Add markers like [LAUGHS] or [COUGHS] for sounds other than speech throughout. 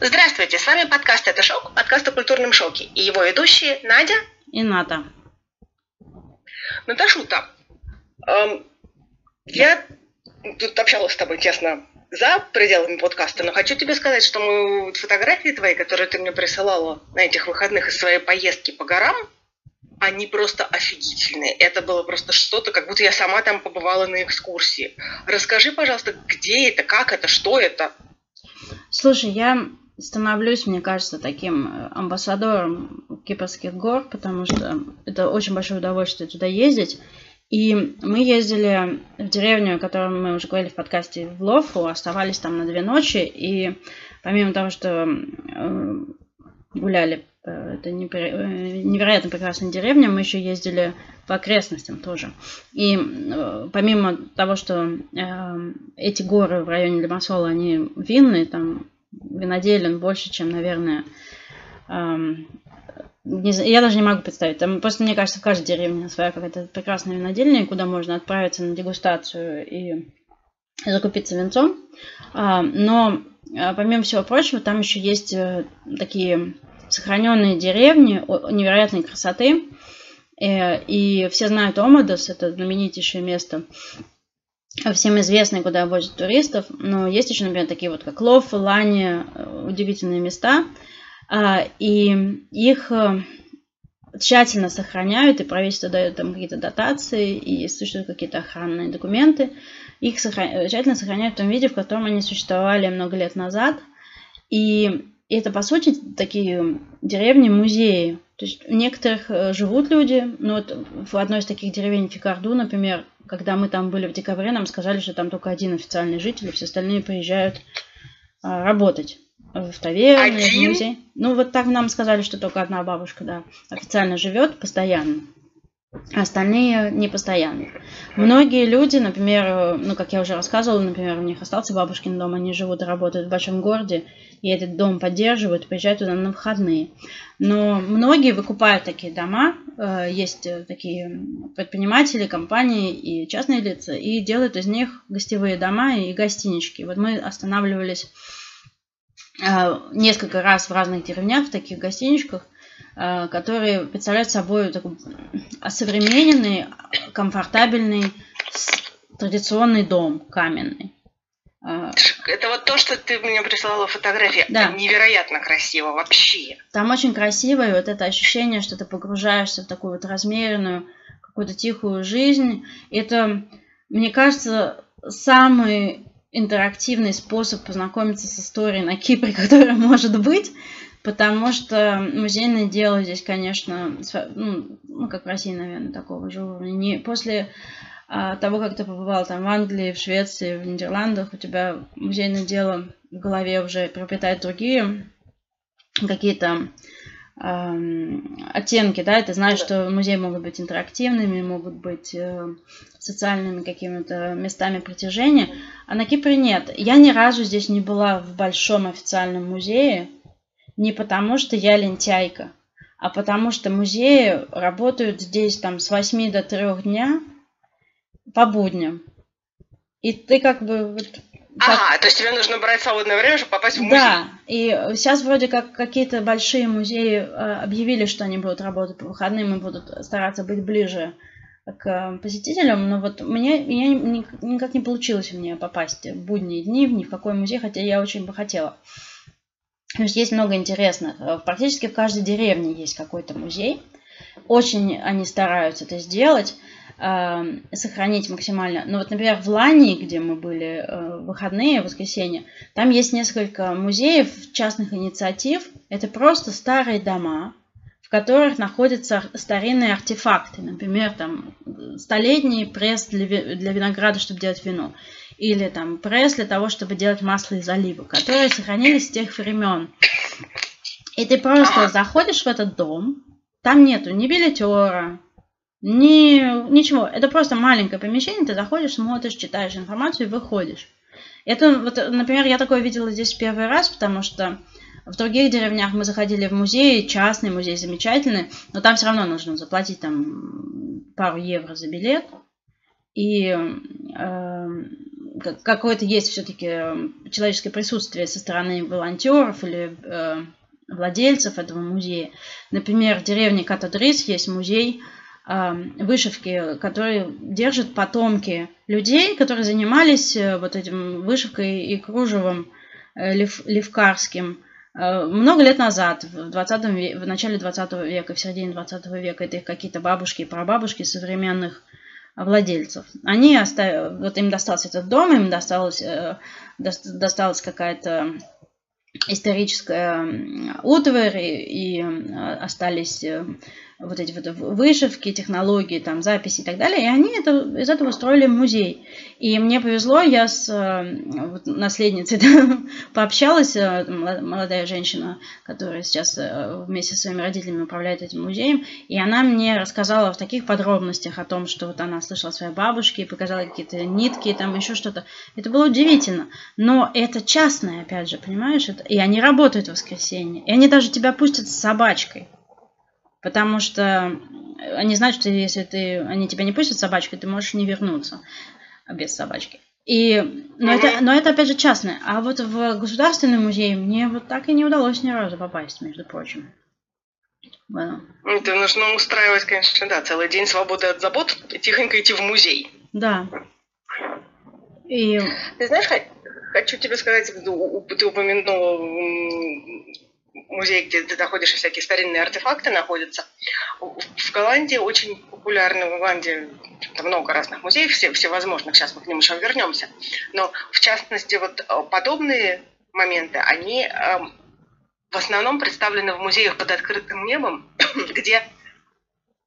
Здравствуйте, с вами подкаст «Это шок», подкаст о культурном шоке. И его ведущие Надя и Ната. Наташута, эм, я тут общалась с тобой, честно, за пределами подкаста, но хочу тебе сказать, что мы, фотографии твои, которые ты мне присылала на этих выходных из своей поездки по горам, они просто офигительные. Это было просто что-то, как будто я сама там побывала на экскурсии. Расскажи, пожалуйста, где это, как это, что это? Слушай, я становлюсь, мне кажется, таким э, амбассадором Кипрских гор, потому что это очень большое удовольствие туда ездить. И мы ездили в деревню, о которой мы уже говорили в подкасте, в Лофу, оставались там на две ночи, и помимо того, что э, гуляли, э, это невероятно прекрасная деревня, мы еще ездили по окрестностям тоже. И помимо того, что эти горы в районе Лимассола, они винные, там виноделен больше, чем, наверное, эм, не, я даже не могу представить. Там просто, мне кажется, в каждой деревне своя какая-то прекрасная винодельня, куда можно отправиться на дегустацию и закупиться венцом. А, но, а, помимо всего прочего, там еще есть э, такие сохраненные деревни невероятной красоты. Э, и все знают Омадос, это знаменитейшее место всем известные, куда возят туристов. Но есть еще, например, такие вот, как Лов, Лани, э, удивительные места. А, и их э, тщательно сохраняют, и правительство дает там какие-то дотации, и существуют какие-то охранные документы. Их сохраняют, тщательно сохраняют в том виде, в котором они существовали много лет назад. И это, по сути, такие деревни-музеи. То есть у некоторых э, живут люди, ну вот в одной из таких деревень Фикарду, например, когда мы там были в декабре, нам сказали, что там только один официальный житель, все остальные приезжают а, работать в таверне, в музей. Ну, вот так нам сказали, что только одна бабушка, да, официально живет постоянно. Остальные не постоянно. Многие люди, например, ну, как я уже рассказывала, например, у них остался бабушкин дом, они живут и работают в большом городе, и этот дом поддерживают, приезжают туда на выходные. Но многие выкупают такие дома, э, есть такие предприниматели, компании и частные лица, и делают из них гостевые дома и гостинички. Вот мы останавливались э, несколько раз в разных деревнях, в таких гостиничках, которые представляют собой такой осовремененный, комфортабельный, традиционный дом каменный. Э, Это вот то, что ты мне прислала фотографии. Да. Невероятно красиво вообще. Там очень красиво, и вот это ощущение, что ты погружаешься в такую вот размеренную, какую-то тихую жизнь. Это, мне кажется, самый интерактивный способ познакомиться с историей на Кипре, [LAUGHS] который может быть потому что музейное дело здесь, конечно, ну, ну как в России, наверное, такого же уровня. Не, после а, того, как ты побывал там в Англии, в Швеции, в Нидерландах, у тебя музейное дело в голове уже приобретает другие какие-то оттенки, да, ты знаешь, что музеи могут быть интерактивными, могут быть э, социальными какими-то местами притяжения, а на Кипре нет. Я ни разу здесь не была в большом официальном музее, не потому, что я лентяйка, а потому что музеи работают здесь там с 8 до 3 дня по будням. И ты как бы... Как... Ага, то есть тебе нужно брать свободное время, чтобы попасть в музей. Да, и сейчас вроде как какие-то большие музеи э, объявили, что они будут работать по выходным и будут стараться быть ближе к посетителям, но вот мне, мне никак не получилось мне попасть в будние дни ни в какой музей, хотя я очень бы хотела. То есть есть много интересных. Э, практически в каждой деревне есть какой-то музей. Очень они стараются это сделать, эм, сохранить максимально. Но вот, например, в Лании, где мы были э, в выходные, в воскресенье, там есть несколько музеев частных инициатив. Это просто старые дома, в которых находятся старинные артефакты. Например, там столетний пресс для винограда, чтобы делать вино или там пресс для того, чтобы делать масло из оливок, которые сохранились с тех времен. И ты просто заходишь в этот дом, там нету ни билетера, ни ничего. Это просто маленькое помещение, ты заходишь, смотришь, читаешь информацию и выходишь. Это, вот, например, я такое видела здесь первый раз, потому что в других деревнях мы заходили в музей, частный музей замечательный, но там все равно нужно заплатить там пару евро за билет. И э, какое-то есть все-таки человеческое присутствие со стороны волонтеров или э, владельцев этого музея. Например, в деревне Катадрис есть музей э, вышивки, который держит потомки людей, которые занимались э, вот этим вышивкой и кружевом э, лев, левкарским э, много лет назад, в, 20 веке, в начале 20 века, в середине 20 века, это их какие-то бабушки и прабабушки современных владельцев. Они оставили, вот им достался этот дом, им досталось, э, досталась какая-то историческая утварь и, и остались э, вот эти вот вышивки, технологии, там, записи и так далее. И они это, из этого строили музей. И мне повезло, я с э, вот, наследницей [LAUGHS] пообщалась, э, молодая женщина, которая сейчас э, вместе со своими родителями управляет этим музеем. И она мне рассказала в таких подробностях о том, что вот она слышала своей бабушки, показала какие-то нитки, там еще что-то. Это было удивительно. Но это частное, опять же, понимаешь? Это, и они работают в воскресенье. И они даже тебя пустят с собачкой. Потому что они знают, что если ты, они тебя не пустят с собачкой, ты можешь не вернуться без собачки. И, но, mm-hmm. это, но это опять же частное. А вот в государственный музей мне вот так и не удалось ни разу попасть, между прочим. Bueno. Это нужно устраивать, конечно, да, целый день свободы от забот и тихонько идти в музей. Да. И... Ты знаешь, хочу тебе сказать, ты упомянула музей, где ты находишь всякие старинные артефакты, находятся. В Голландии очень популярны, в Голландии много разных музеев, все, всевозможных, сейчас мы к ним еще вернемся. Но, в частности, вот э, подобные моменты, они э, в основном представлены в музеях под открытым небом, [COUGHS] где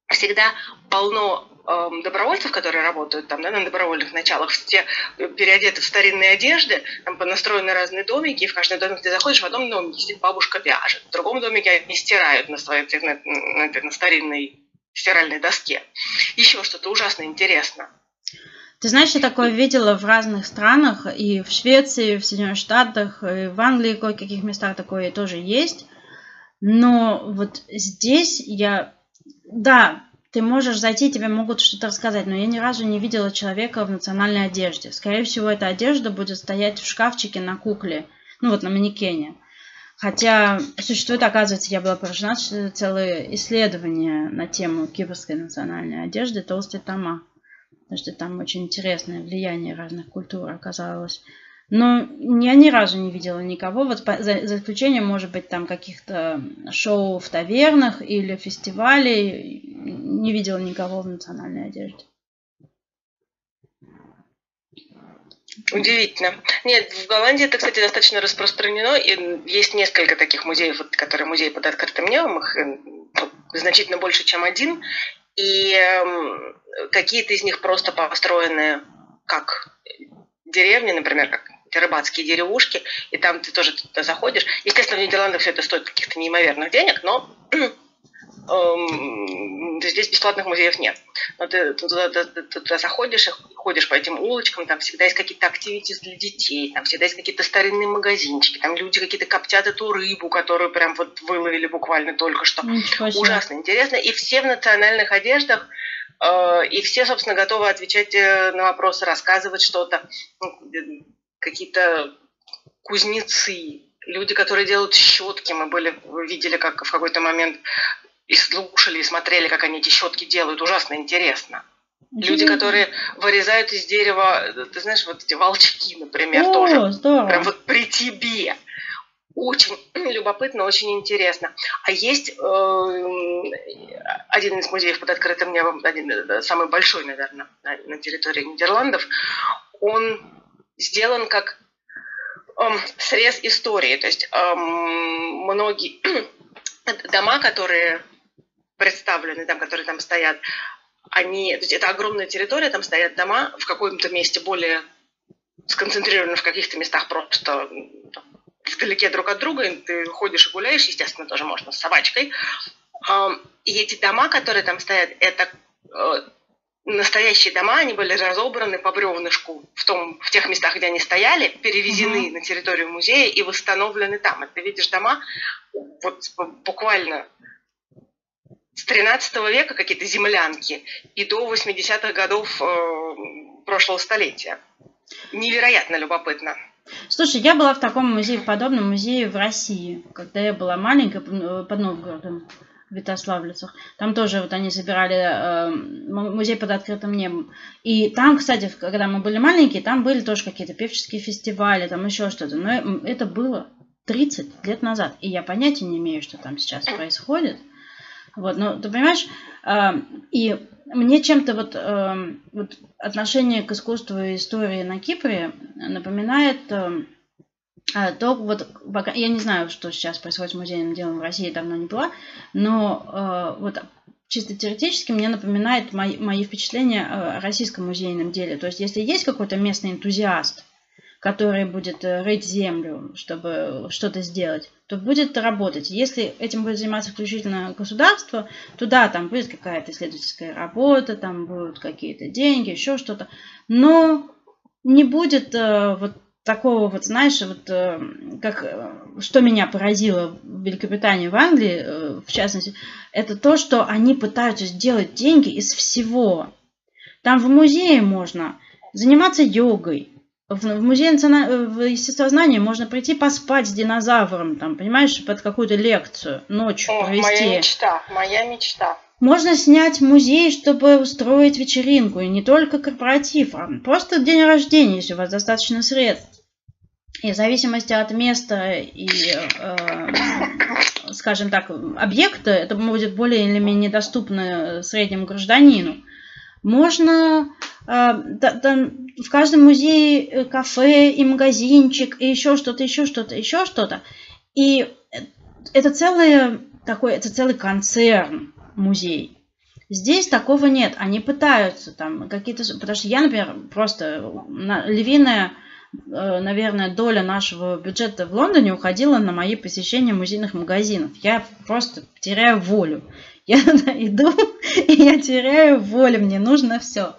всегда полно добровольцев, которые работают там, да, на добровольных началах, все переодеты в старинные одежды, там понастроены разные домики, и в каждом доме ты заходишь, в одном доме сидит бабушка вяжет, в другом домике они стирают на своей на, на, на старинной стиральной доске. Еще что-то ужасно интересно. Ты знаешь, я такое видела в разных странах, и в Швеции, и в Соединенных Штатах, и в Англии, в каких местах такое тоже есть. Но вот здесь я, да, ты можешь зайти, тебе могут что-то рассказать, но я ни разу не видела человека в национальной одежде. Скорее всего, эта одежда будет стоять в шкафчике на кукле, ну вот на манекене. Хотя существует, оказывается, я была поражена, что целое исследование на тему кипрской национальной одежды «Толстые тома». Потому что там очень интересное влияние разных культур оказалось. Но я ни разу не видела никого, вот за, за исключением, может быть, там каких-то шоу в тавернах или фестивалей, не видела никого в национальной одежде. Удивительно. Нет, в Голландии это, кстати, достаточно распространено. И есть несколько таких музеев, которые музеи под открытым небом, их э, значительно больше, чем один. И э, какие-то из них просто построены как деревни, например, как рыбацкие деревушки, и там ты тоже туда заходишь. Естественно, в Нидерландах все это стоит каких-то неимоверных денег, но [CLEARS THROAT] эм, здесь бесплатных музеев нет. Но ты, туда, ты туда заходишь ходишь по этим улочкам, там всегда есть какие-то активити для детей, там всегда есть какие-то старинные магазинчики, там люди какие-то коптят эту рыбу, которую прям вот выловили буквально только что. Ужасно интересно. И все в национальных одеждах, э, и все, собственно, готовы отвечать э, на вопросы, рассказывать что-то. Какие-то кузнецы, люди, которые делают щетки. Мы были, видели, как в какой-то момент и слушали, и смотрели, как они эти щетки делают. Ужасно интересно. Люди, которые вырезают из дерева, ты знаешь, вот эти волчки, например, О, тоже. Здорово. Прям вот при тебе. Очень [CLEARS THROAT] любопытно, очень интересно. А есть э, один из музеев под открытым небом, один, э, самый большой, наверное, на, на территории Нидерландов. Он сделан как эм, срез истории. То есть эм, многие [CLEARS THROAT] дома, которые представлены, там, которые там стоят, они, то есть это огромная территория, там стоят дома в каком-то месте более сконцентрированы в каких-то местах просто вдалеке друг от друга, и ты ходишь и гуляешь, естественно, тоже можно с собачкой. Эм, и эти дома, которые там стоят, это э, настоящие дома, они были разобраны по бревнышку в, том, в тех местах, где они стояли, перевезены угу. на территорию музея и восстановлены там. И ты видишь дома вот буквально с 13 века какие-то землянки и до 80-х годов э, прошлого столетия. невероятно любопытно. Слушай, я была в таком музее, в подобном музее в России, когда я была маленькая под Новгородом. Витославлицах. Там тоже вот они собирали э, музей под открытым небом. И там, кстати, когда мы были маленькие, там были тоже какие-то певческие фестивали, там еще что-то. Но это было 30 лет назад. И я понятия не имею, что там сейчас происходит. Вот, но ты понимаешь, э, и мне чем-то вот, э, вот отношение к искусству и истории на Кипре напоминает э, то вот пока я не знаю, что сейчас происходит с музейным делом в России, давно не была, но э, вот чисто теоретически мне напоминает мои, мои впечатления о российском музейном деле. То есть, если есть какой-то местный энтузиаст, который будет э, рыть землю, чтобы что-то сделать, то будет работать. Если этим будет заниматься исключительно государство, то да, там будет какая-то исследовательская работа, там будут какие-то деньги, еще что-то. Но не будет э, вот такого вот, знаешь, вот э, как э, что меня поразило в Великобритании, в Англии, э, в частности, это то, что они пытаются сделать деньги из всего. Там в музее можно заниматься йогой, в, в музее в естествознания можно прийти поспать с динозавром, там, понимаешь, под какую-то лекцию ночью О, провести. Моя мечта, моя мечта. Можно снять музей, чтобы устроить вечеринку, и не только корпоратив, а просто день рождения, если у вас достаточно средств. И в зависимости от места и, э, скажем так, объекта, это будет более или менее доступно среднему гражданину. Можно э, да, да, в каждом музее э, кафе и магазинчик, и еще что-то, еще что-то, еще что-то. И это целый такой, это целый концерн музей. Здесь такого нет. Они пытаются там какие-то... Потому что я, например, просто львиная наверное, доля нашего бюджета в Лондоне уходила на мои посещения музейных магазинов. Я просто теряю волю. Я [LAUGHS] иду, и я теряю волю, мне нужно все.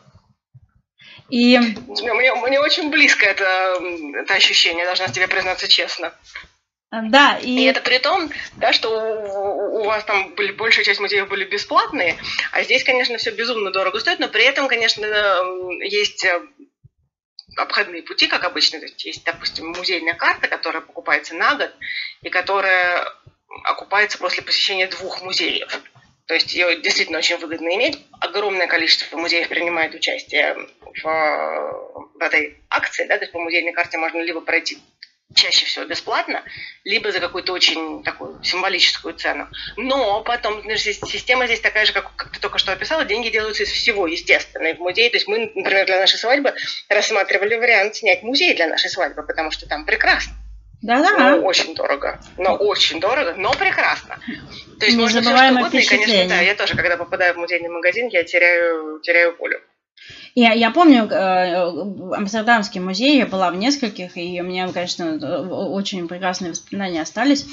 И... Мне, мне очень близко это, это ощущение, должна тебе признаться честно. А, да, и... и это при том, да, что у, у вас там были, большая часть музеев были бесплатные, а здесь, конечно, все безумно дорого стоит, но при этом, конечно, есть э, обходные пути, как обычно. То есть, есть, допустим, музейная карта, которая покупается на год и которая окупается после посещения двух музеев. То есть ее действительно очень выгодно иметь. Огромное количество музеев принимает участие в, в этой акции. Да? То есть по музейной карте можно либо пройти чаще всего бесплатно, либо за какую-то очень такую символическую цену. Но потом система здесь такая же, как, как ты только что описала, деньги делаются из всего, естественно, и в музее. То есть мы, например, для нашей свадьбы рассматривали вариант снять музей для нашей свадьбы, потому что там прекрасно. Да-да. Ну, очень дорого. Но очень дорого, но прекрасно. То есть можно все что угодно, и, конечно, да, я тоже, когда попадаю в музейный магазин, я теряю, теряю волю. Я, я помню, э, Амстердамский музей, я была в нескольких, и у меня, конечно, очень прекрасные воспоминания остались.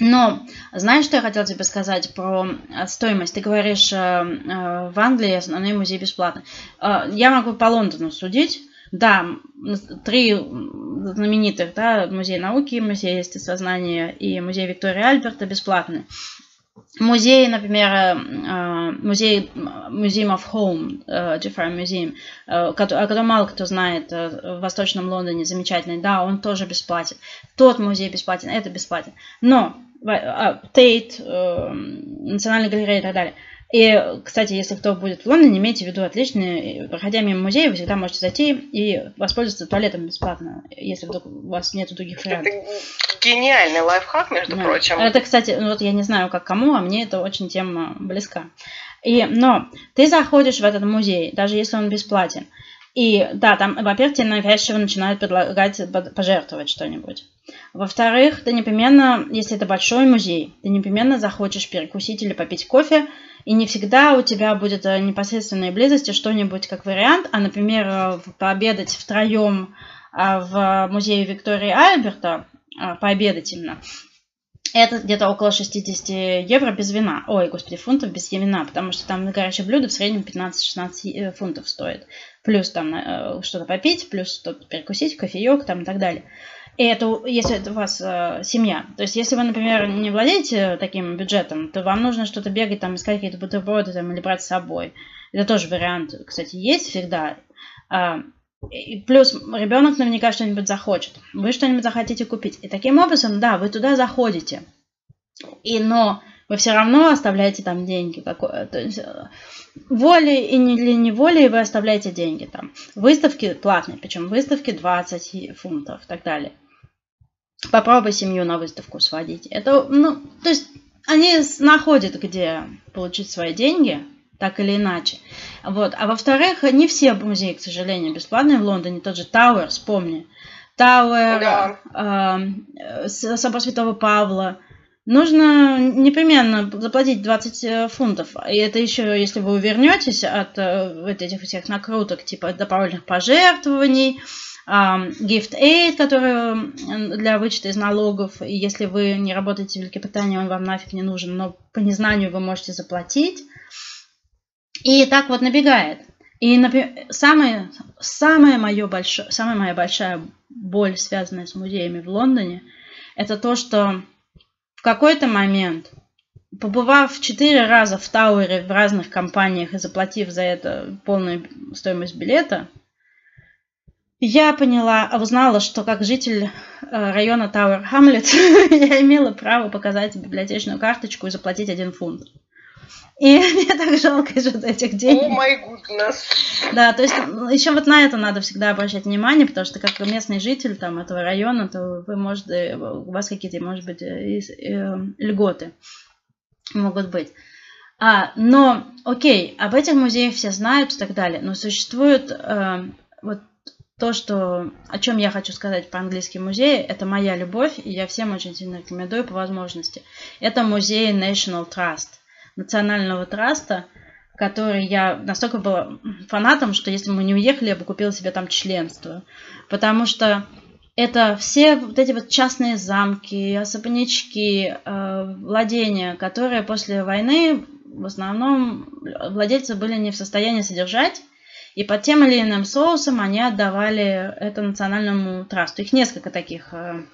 Но знаешь, что я хотела тебе сказать про э, стоимость? Ты говоришь, э, в Англии основной музей бесплатный. Я могу по Лондону судить. Да, три знаменитых, да, музей науки, музей естествознания и музей Виктория Альберта бесплатные. Музей, например, э, музей Museum of Home, Джеффри Museum, о котором мало кто знает, э, в Восточном Лондоне замечательный, да, он тоже бесплатен. Тот музей бесплатен, это бесплатен. Но Тейт, э, Национальная галерея и так далее – и, кстати, если кто будет в Лондоне, имейте в виду отличный, проходя мимо музея, вы всегда можете зайти и воспользоваться туалетом бесплатно, если вдруг у вас нет других вариантов. Это гениальный лайфхак, между да. прочим. Это, кстати, ну вот я не знаю, как кому, а мне это очень тема близка. И, но ты заходишь в этот музей, даже если он бесплатен, и да, там, во-первых, тебе навязчиво начинают предлагать пожертвовать что-нибудь. Во-вторых, ты непременно, если это большой музей, ты непременно захочешь перекусить или попить кофе, и не всегда у тебя будет э, непосредственной близости что-нибудь как вариант, а, например, э, пообедать втроем э, в музее Виктории Альберта, пообедать именно, это где-то около 60 евро без вина. Ой, господи, фунтов без вина, потому что там горячее блюдо в среднем 15-16 фунтов стоит. Плюс там что-то попить, плюс что-то перекусить, кофеек там и так далее. И это, если это у вас э, семья. То есть, если вы, например, не владеете таким бюджетом, то вам нужно что-то бегать, там, искать какие-то бутерброды там, или брать с собой. Это тоже вариант, кстати, есть всегда. А, И плюс ребенок наверняка что-нибудь захочет. Вы что-нибудь захотите купить. И таким образом, да, вы туда заходите. И но вы все равно оставляете там деньги. Какое, то есть, э, волей и не для неволей вы оставляете деньги там. Выставки платные, причем выставки 20 фунтов и так далее. Попробуй семью на выставку сводить. Это, ну, то есть они находят, где получить свои деньги, так или иначе. Вот. А во-вторых, не все музеи, к сожалению, бесплатные в Лондоне. Тот же Тауэр, вспомни. Тауэр, да. э, собор Святого Павла. Нужно непременно заплатить 20 э, фунтов. И это еще, если вы увернетесь от э, вот этих всех накруток, типа добровольных пожертвований, gift aid, который для вычета из налогов, и если вы не работаете в Великобритании, он вам нафиг не нужен, но по незнанию вы можете заплатить. И так вот набегает. И например, самая, самая, моё большое, самая моя большая боль, связанная с музеями в Лондоне, это то, что в какой-то момент, побывав четыре раза в Тауэре в разных компаниях и заплатив за это полную стоимость билета, я поняла, узнала, что как житель э, района Тауэр Хамлет [LAUGHS] я имела право показать библиотечную карточку и заплатить один фунт. И [LAUGHS] мне так жалко из этих денег. О май гуднес. Да, то есть еще вот на это надо всегда обращать внимание, потому что как местный житель там этого района, то вы можете, у вас какие-то, может быть, э, э, льготы могут быть. А, но, окей, об этих музеях все знают и так далее, но существует э, вот то, что, о чем я хочу сказать по английский музей, это моя любовь, и я всем очень сильно рекомендую по возможности. Это музей National Trust – национального траста, который я настолько была фанатом, что если мы не уехали, я бы купила себе там членство. Потому что это все вот эти вот частные замки, особнячки, э, владения, которые после войны в основном владельцы были не в состоянии содержать, и под тем или иным соусом они отдавали это национальному трасту. Их несколько таких э,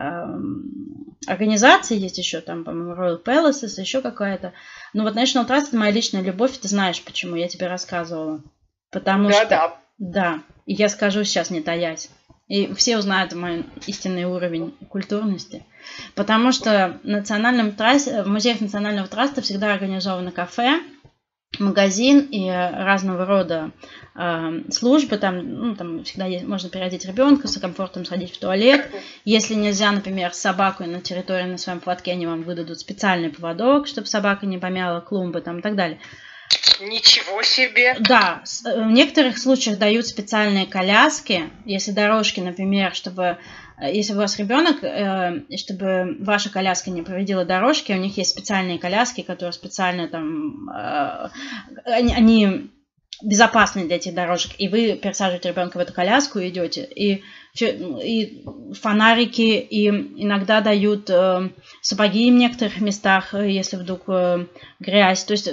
Эм, организации есть еще, там, по-моему, Royal Palaces, еще какая-то. Но вот National Trust это моя личная любовь, ты знаешь, почему я тебе рассказывала. Потому да, что... Да, да. И я скажу сейчас, не таясь. И все узнают мой истинный уровень культурности. Потому что в, национальном трассе, в музеях национального траста всегда организовано кафе, магазин и разного рода э, службы. Там, ну, там всегда есть, можно переодеть ребенка, с комфортом сходить в туалет. Если нельзя, например, с собакой на территории на своем платке, они вам выдадут специальный поводок, чтобы собака не помяла клумбы там, и так далее. Ничего себе! Да, э, в некоторых случаях дают специальные коляски, если дорожки, например, чтобы если у вас ребенок, э, чтобы ваша коляска не проводила дорожки, у них есть специальные коляски, которые специально там, э, они, безопасны для этих дорожек, и вы пересаживаете ребенка в эту коляску и идете, и, и фонарики, и иногда дают э, сапоги в некоторых местах, если вдруг э, грязь. То есть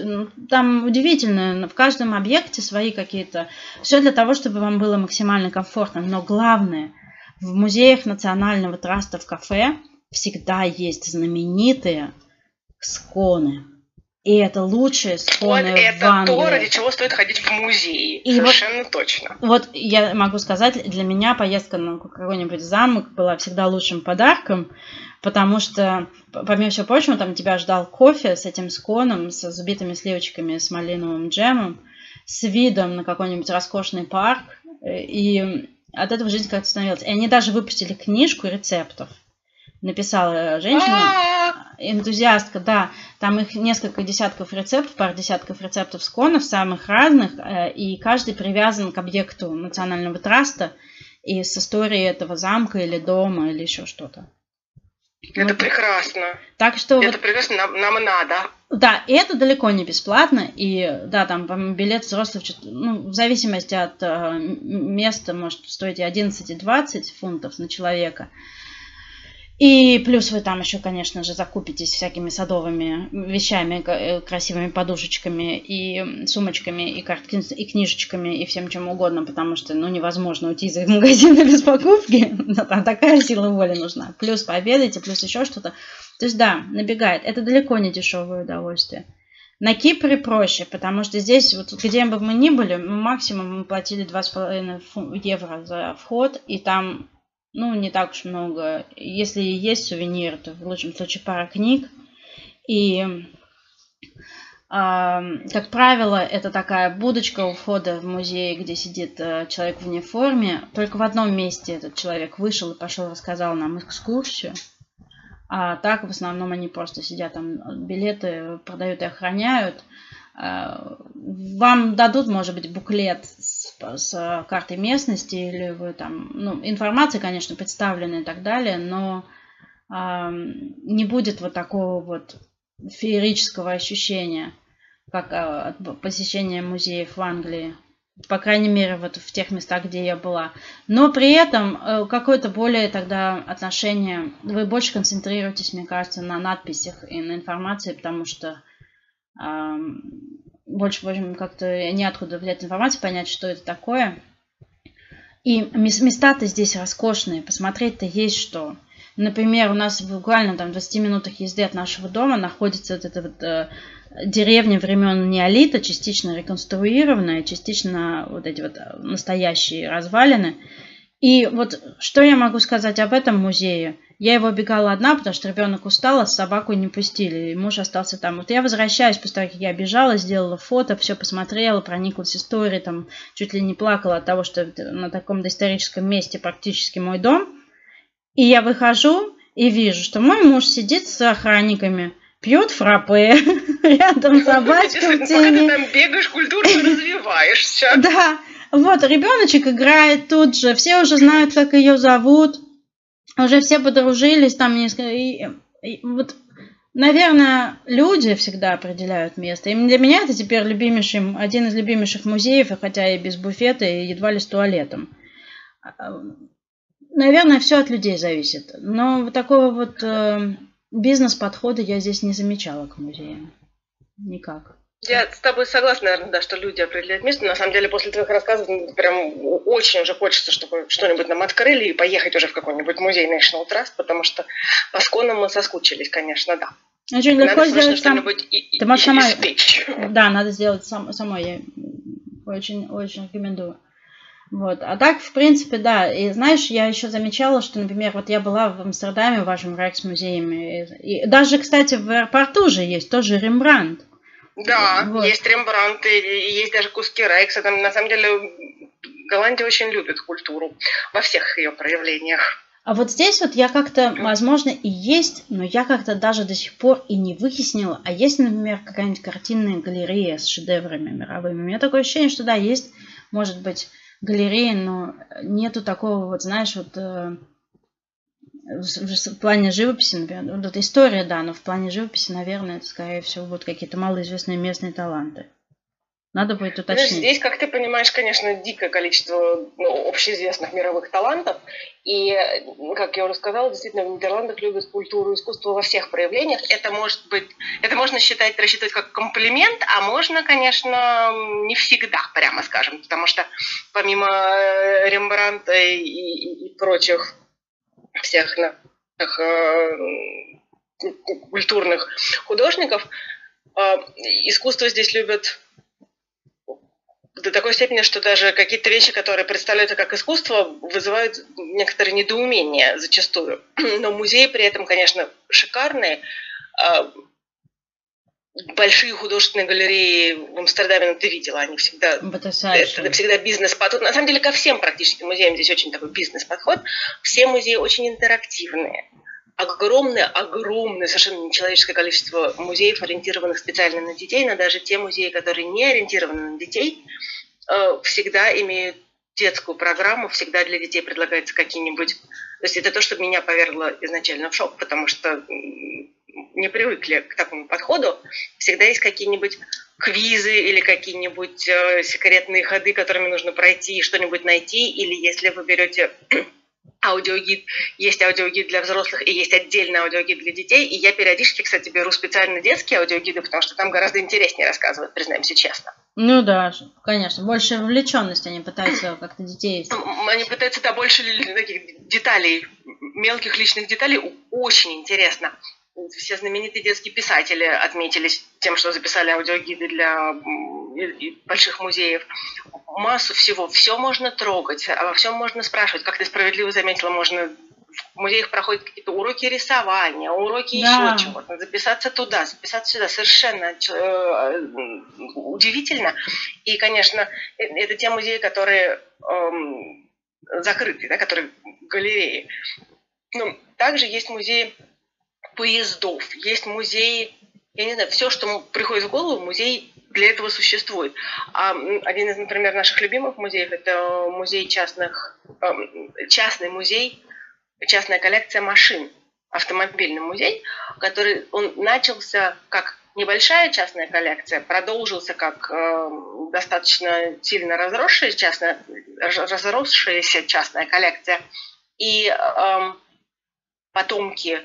там удивительно, в каждом объекте свои какие-то... Все для того, чтобы вам было максимально комфортно. Но главное – в музеях Национального траста в кафе всегда есть знаменитые сконы. И это лучшие сконы вот это в Англии. то, ради чего стоит ходить в музей. И Совершенно вот, точно. Вот я могу сказать, для меня поездка на какой-нибудь замок была всегда лучшим подарком, потому что, помимо всего прочего, там тебя ждал кофе с этим сконом, с взбитыми сливочками, с малиновым джемом, с видом на какой-нибудь роскошный парк. И от этого жизнь как-то становилась. И они даже выпустили книжку рецептов. Написала женщина, энтузиастка, да, там их несколько десятков рецептов, пар десятков рецептов сконов, самых разных, э, и каждый привязан к объекту национального траста и с историей этого замка или дома или еще что-то. Это вот. прекрасно. Так что это вот, прекрасно, нам, нам надо. Да, и это далеко не бесплатно, и да, там билет взрослых, ну, в зависимости от э, места, может стоить и 11, и 20 фунтов на человека. И плюс вы там еще, конечно же, закупитесь всякими садовыми вещами, э, красивыми подушечками и сумочками, и, карткин, и книжечками, и всем чем угодно, потому что, ну, невозможно уйти из [LAUGHS] магазина без покупки. Там такая сила воли нужна. Плюс пообедаете, плюс еще что-то. То есть, да, набегает. Это далеко не дешевое удовольствие. На Кипре проще, потому что здесь, вот где бы мы ни были, максимум мы платили 2,5 евро за вход, и там, ну, не так уж много. Если есть сувениры, то в лучшем случае пара книг. И, э, как правило, это такая будочка у входа в музей, где сидит э, человек в униформе. Только в одном месте этот человек вышел и пошел рассказал нам экскурсию. А так в основном они просто сидят там, билеты продают и охраняют. А, вам дадут, может быть, буклет с, с картой местности или вы там, ну, информация, конечно, представлена и так далее, но а, не будет вот такого вот феерического ощущения, как а, от посещения музеев в Англии по крайней мере, вот в тех местах, где я была. Но при этом э, какое-то более тогда отношение, вы больше концентрируетесь, мне кажется, на надписях и на информации, потому что э, больше, больше как-то неоткуда взять информацию, понять, что это такое. И места-то здесь роскошные, посмотреть-то есть что. Например, у нас буквально там в 20 минутах езды от нашего дома находится вот это вот э, деревня времен неолита, частично реконструированная, частично вот эти вот настоящие развалины. И вот что я могу сказать об этом музее? Я его бегала одна, потому что ребенок устал, а собаку не пустили, и муж остался там. Вот я возвращаюсь после того, как я бежала, сделала фото, все посмотрела, прониклась историей, там чуть ли не плакала от того, что на таком доисторическом месте практически мой дом. И я выхожу и вижу, что мой муж сидит с охранниками – пьет фраппе [LAUGHS] рядом собачка в тени. ты там бегаешь, культурно развиваешься. [LAUGHS] Да, вот, ребеночек играет тут же, все уже знают, как ее зовут, уже все подружились там несколько... И, и, вот, наверное, люди всегда определяют место. И для меня это теперь любимейший, один из любимейших музеев, хотя и без буфета, и едва ли с туалетом. А, наверное, все от людей зависит. Но такого вот э, бизнес-подхода я здесь не замечала к музеям. Никак. Я с тобой согласна, наверное, да, что люди определяют место. На самом деле, после твоих рассказов прям очень уже хочется, чтобы что-нибудь нам открыли и поехать уже в какой-нибудь музей National Trust, потому что по сконам мы соскучились, конечно, да. Очень легко надо сделать сам... Ты можешь сама... Да, надо сделать сам... самой. Я очень, очень рекомендую. Вот. А так, в принципе, да. И знаешь, я еще замечала, что, например, вот я была в Амстердаме, в вашем Райкс-музее. И даже, кстати, в аэропорту же есть тоже Рембрандт. Да, вот. есть Рембрандт, и есть даже куски Райкса. Там, на самом деле, Голландия очень любит культуру во всех ее проявлениях. А вот здесь вот я как-то, возможно, и есть, но я как-то даже до сих пор и не выяснила, а есть, например, какая-нибудь картинная галерея с шедеврами мировыми. У меня такое ощущение, что да, есть, может быть, галереи, но нету такого, вот знаешь, вот э, в, плане живописи, например, вот история, да, но в плане живописи, наверное, это, скорее всего, будут какие-то малоизвестные местные таланты. Надо будет уточнить. Ну, здесь, как ты понимаешь, конечно, дикое количество ну, общеизвестных мировых талантов. И, как я уже сказала, действительно, в Нидерландах любят культуру и искусство во всех проявлениях. Это может быть, это можно считать, рассчитывать как комплимент, а можно, конечно, не всегда, прямо скажем. Потому что помимо э, Рембранта и, и, и прочих всех э, культурных художников, э, искусство здесь любят до такой степени, что даже какие-то вещи, которые представляются как искусство, вызывают некоторое недоумение зачастую. [CLEARS THROAT] Но музеи при этом, конечно, шикарные. Большие художественные галереи в Амстердаме, ну, ты видела, они всегда... Это, это всегда бизнес-подход. На самом деле ко всем практически музеям здесь очень такой бизнес-подход. Все музеи очень интерактивные огромное, огромное, совершенно нечеловеческое количество музеев, ориентированных специально на детей, но даже те музеи, которые не ориентированы на детей, э, всегда имеют детскую программу, всегда для детей предлагаются какие-нибудь... То есть это то, что меня повергло изначально в шок, потому что не привыкли к такому подходу. Всегда есть какие-нибудь квизы или какие-нибудь э, секретные ходы, которыми нужно пройти и что-нибудь найти. Или если вы берете [CLEARS THROAT] аудиогид, есть аудиогид для взрослых и есть отдельный аудиогид для детей. И я периодически, кстати, беру специально детские аудиогиды, потому что там гораздо интереснее рассказывают, признаемся честно. Ну да, конечно. Больше вовлеченности они пытаются [CLEARS THROAT] как-то детей... Они пытаются, да, больше таких деталей, мелких личных деталей. Очень интересно. Все знаменитые детские писатели отметились тем, что записали аудиогиды для больших музеев. Массу всего. Все можно трогать, обо всем можно спрашивать. Как ты справедливо заметила, можно в музеях проходят какие-то уроки рисования, уроки да. еще чего-то. Записаться туда, записаться сюда. Совершенно э, удивительно. И, конечно, э, это те музеи, которые эм, закрыты, да, которые галереи. Ну, также есть музей поездов, есть музей, я не знаю, все, что приходит в голову, музей для этого существует. А один из, например, наших любимых музеев – это музей частных, эм, частный музей, частная коллекция машин, автомобильный музей, который он начался как небольшая частная коллекция, продолжился как э, достаточно сильно разросшаяся частная, разросшаяся частная коллекция, и э, потомки,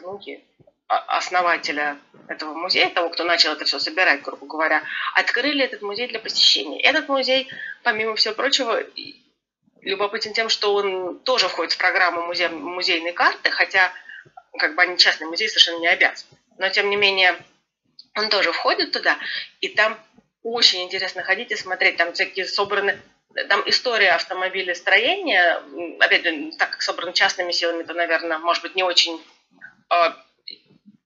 внуки основателя этого музея, того, кто начал это все собирать, грубо говоря, открыли этот музей для посещения. Этот музей, помимо всего прочего, любопытен тем, что он тоже входит в программу музей, музейной карты, хотя как бы они частный музей совершенно не обязаны. Но тем не менее он тоже входит туда, и там очень интересно ходить и смотреть, там всякие собраны там история автомобилестроения, опять же, так как собрана частными силами, то, наверное, может быть, не очень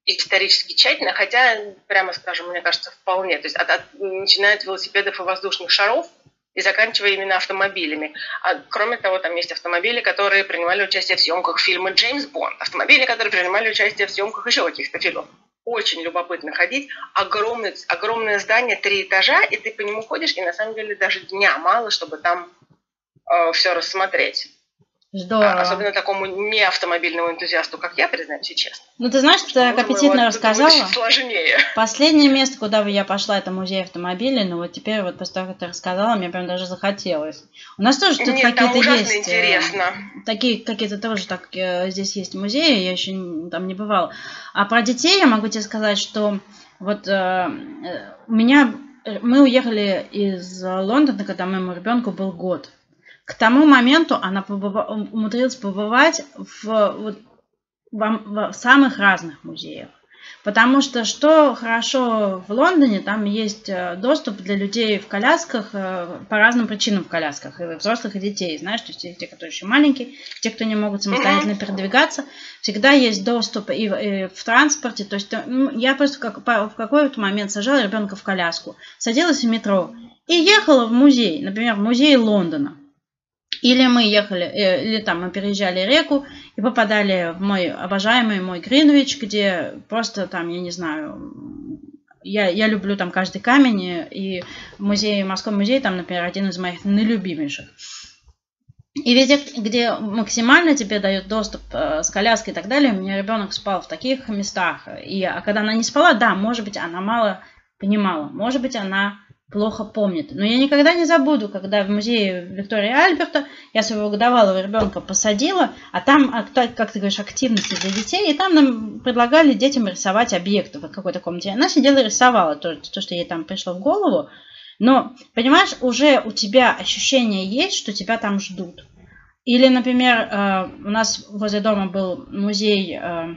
исторически тщательно, хотя, прямо скажем, мне кажется, вполне. То есть от, от, начиная от велосипедов и воздушных шаров и заканчивая именно автомобилями. А кроме того, там есть автомобили, которые принимали участие в съемках фильма «Джеймс Бонд», автомобили, которые принимали участие в съемках еще каких-то фильмов очень любопытно ходить. Огромное, огромное здание, три этажа, и ты по нему ходишь, и на самом деле даже дня мало, чтобы там э, все рассмотреть. Здорово. А, особенно такому не автомобильному энтузиасту, как я, признаюсь честно. Ну, ты знаешь, ты так аппетитно рассказала. сложнее. [LAUGHS] Последнее место, куда бы я пошла, это музей автомобилей, но вот теперь вот после того, как ты рассказала, мне прям даже захотелось. У нас тоже тут какие-то есть. Э, интересно. Такие какие-то тоже так э, здесь есть музеи, я еще там не бывала. А про детей я могу тебе сказать, что вот э, у меня мы уехали из Лондона, когда моему ребенку был год. К тому моменту она побыва, умудрилась побывать в, вот, в, в самых разных музеях. Потому что что хорошо в Лондоне, там есть э, доступ для людей в колясках э, по разным причинам в колясках, и взрослых, и детей, знаешь, то есть те, которые еще маленькие, те, кто не могут самостоятельно передвигаться, всегда есть доступ и в, и в транспорте. То есть ну, я просто как, в какой-то момент сажала ребенка в коляску, садилась в метро и ехала в музей, например, в музей Лондона. Или мы ехали, э, или там мы переезжали реку и попадали в мой обожаемый мой Гринвич, где просто там, я не знаю, я, я люблю там каждый камень, и музей, морской музей там, например, один из моих наилюбимейших. И везде, где максимально тебе дают доступ э, с коляской и так далее, у меня ребенок спал в таких местах. И, а когда она не спала, да, может быть, она мало понимала, может быть, она плохо помнит. Но я никогда не забуду, когда в музее Виктория Альберта я своего годовалого ребенка посадила, а там, а, как ты говоришь, активности для детей, и там нам предлагали детям рисовать объекты в какой-то комнате. Она сидела и рисовала то, то, что ей там пришло в голову. Но, понимаешь, уже у тебя ощущение есть, что тебя там ждут. Или, например, э, у нас возле дома был музей э,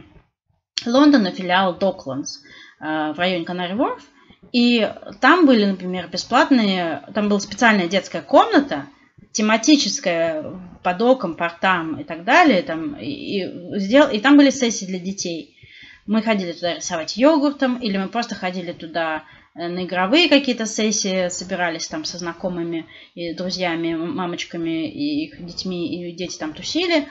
Лондона, филиал Докландс э, в районе Канари Ворф, и там были, например, бесплатные, там была специальная детская комната, тематическая под оком, портам и так далее, там, и, и, сделал, и там были сессии для детей. Мы ходили туда рисовать йогуртом, или мы просто ходили туда э, на игровые какие-то сессии, собирались там со знакомыми и друзьями, мамочками и их детьми, и дети там тусили.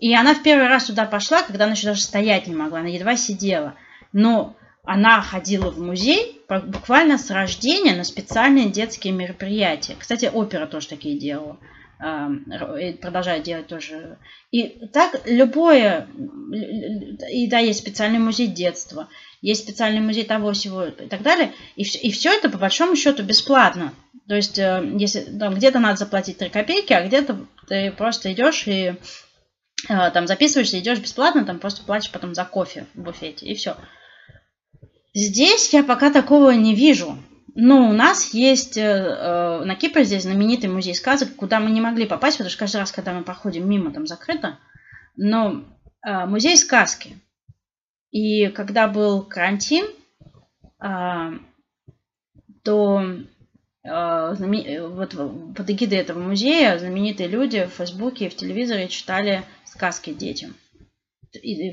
И она в первый раз туда пошла, когда она еще даже стоять не могла, она едва сидела. Но она ходила в музей буквально с рождения на специальные детские мероприятия. Кстати, опера тоже такие делала. Продолжает делать тоже. И так любое... И да, есть специальный музей детства, есть специальный музей того всего и так далее. И, и все это по большому счету бесплатно. То есть, э, если там где-то надо заплатить 3 копейки, а где-то ты просто идешь и э, там записываешься, идешь бесплатно, там просто платишь потом за кофе в буфете, и все. Здесь я пока такого не вижу. Но у нас есть э, э, на Кипре здесь знаменитый музей сказок, куда мы не могли попасть, потому что каждый раз, когда мы проходим мимо, там закрыто. Но э, музей сказки. И когда был карантин, а, то а, вот под эгидой этого музея знаменитые люди в Фейсбуке и в телевизоре читали сказки детям,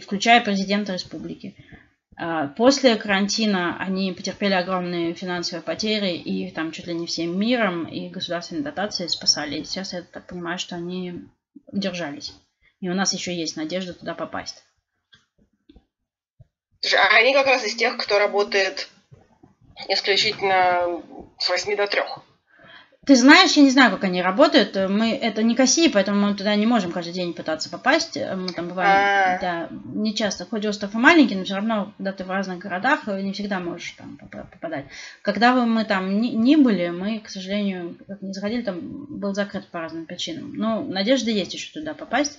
включая президента республики. А, после карантина они потерпели огромные финансовые потери, и там чуть ли не всем миром, и государственные дотации спасали. Сейчас я так понимаю, что они удержались. И у нас еще есть надежда туда попасть. А они как раз из тех, кто работает исключительно с 8 до 3. Ты знаешь, я не знаю, как они работают. Мы это не Россия, поэтому мы туда не можем каждый день пытаться попасть. Мы там бываем, а... да, не часто. Хоть остров и маленький, но все равно, когда ты в разных городах, не всегда можешь там попадать. Когда мы там не, не были, мы, к сожалению, как не заходили, там был закрыт по разным причинам. Но надежда есть еще туда попасть.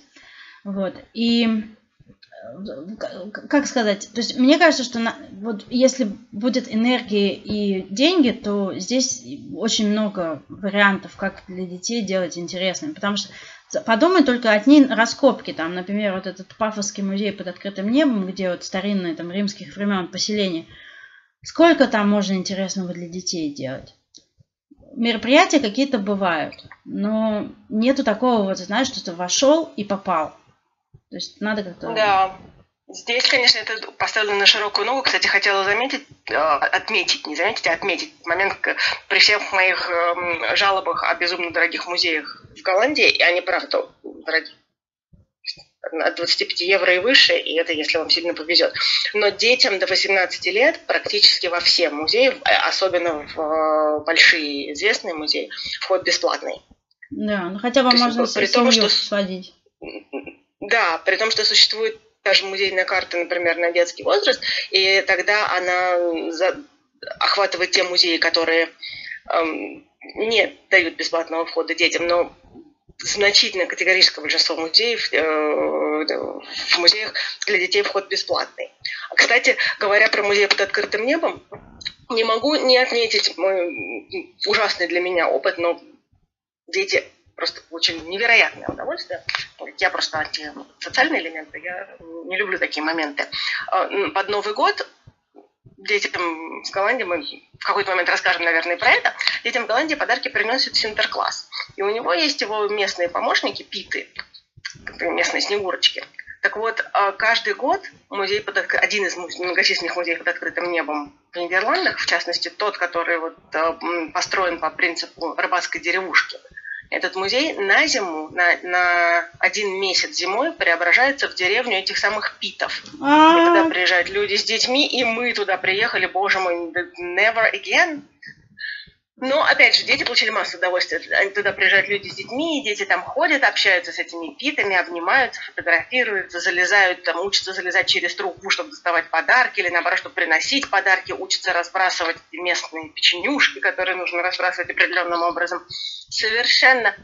Вот. И как сказать, то есть мне кажется, что на, вот если будет энергия и деньги, то здесь очень много вариантов, как для детей делать интересным, потому что подумай только одни раскопки, там, например, вот этот Пафосский музей под открытым небом, где вот старинные там римских времен поселения, сколько там можно интересного для детей делать? Мероприятия какие-то бывают, но нету такого вот, знаешь, что ты вошел и попал. То есть надо как-то... Да. Здесь, конечно, это поставлено на широкую ногу. Кстати, хотела заметить, э, отметить, не заметить, а отметить момент при всех моих эм, жалобах о безумно дорогих музеях в Голландии, и они, правда, дорогие от 25 евро и выше, и это если вам сильно повезет. Но детям до 18 лет практически во все музеи, э, особенно в э, большие известные музеи, вход бесплатный. Да, ну хотя бы можно при том, что сводить. Да, при том, что существует даже музейная карта, например, на детский возраст, и тогда она за... охватывает те музеи, которые эм, не дают бесплатного входа детям, но значительное категорическое большинство музеев, э, в музеях для детей вход бесплатный. А, кстати, говоря про музей под открытым небом, не могу не отметить мой ужасный для меня опыт, но дети просто получили невероятное удовольствие. Я просто антисоциальный элемент, я не люблю такие моменты. А, под Новый год детям в Голландии, мы в какой-то момент расскажем, наверное, про это, детям в Голландии подарки приносит Синтеркласс. И у него есть его местные помощники, питы, местные снегурочки. Так вот, а, каждый год музей под, один из многочисленных музеев под открытым небом в Нидерландах, в частности, тот, который вот а, построен по принципу рыбацкой деревушки – этот музей на зиму, на, на один месяц зимой преображается в деревню этих самых питов. А-а-а. И туда приезжают люди с детьми, и мы туда приехали, боже мой, never again. Но, опять же, дети получили массу удовольствия. Они туда приезжают люди с детьми, и дети там ходят, общаются с этими питами, обнимаются, фотографируются, залезают, там, учатся залезать через трубу, чтобы доставать подарки, или наоборот, чтобы приносить подарки, учатся разбрасывать местные печенюшки, которые нужно разбрасывать определенным образом. Совершенно,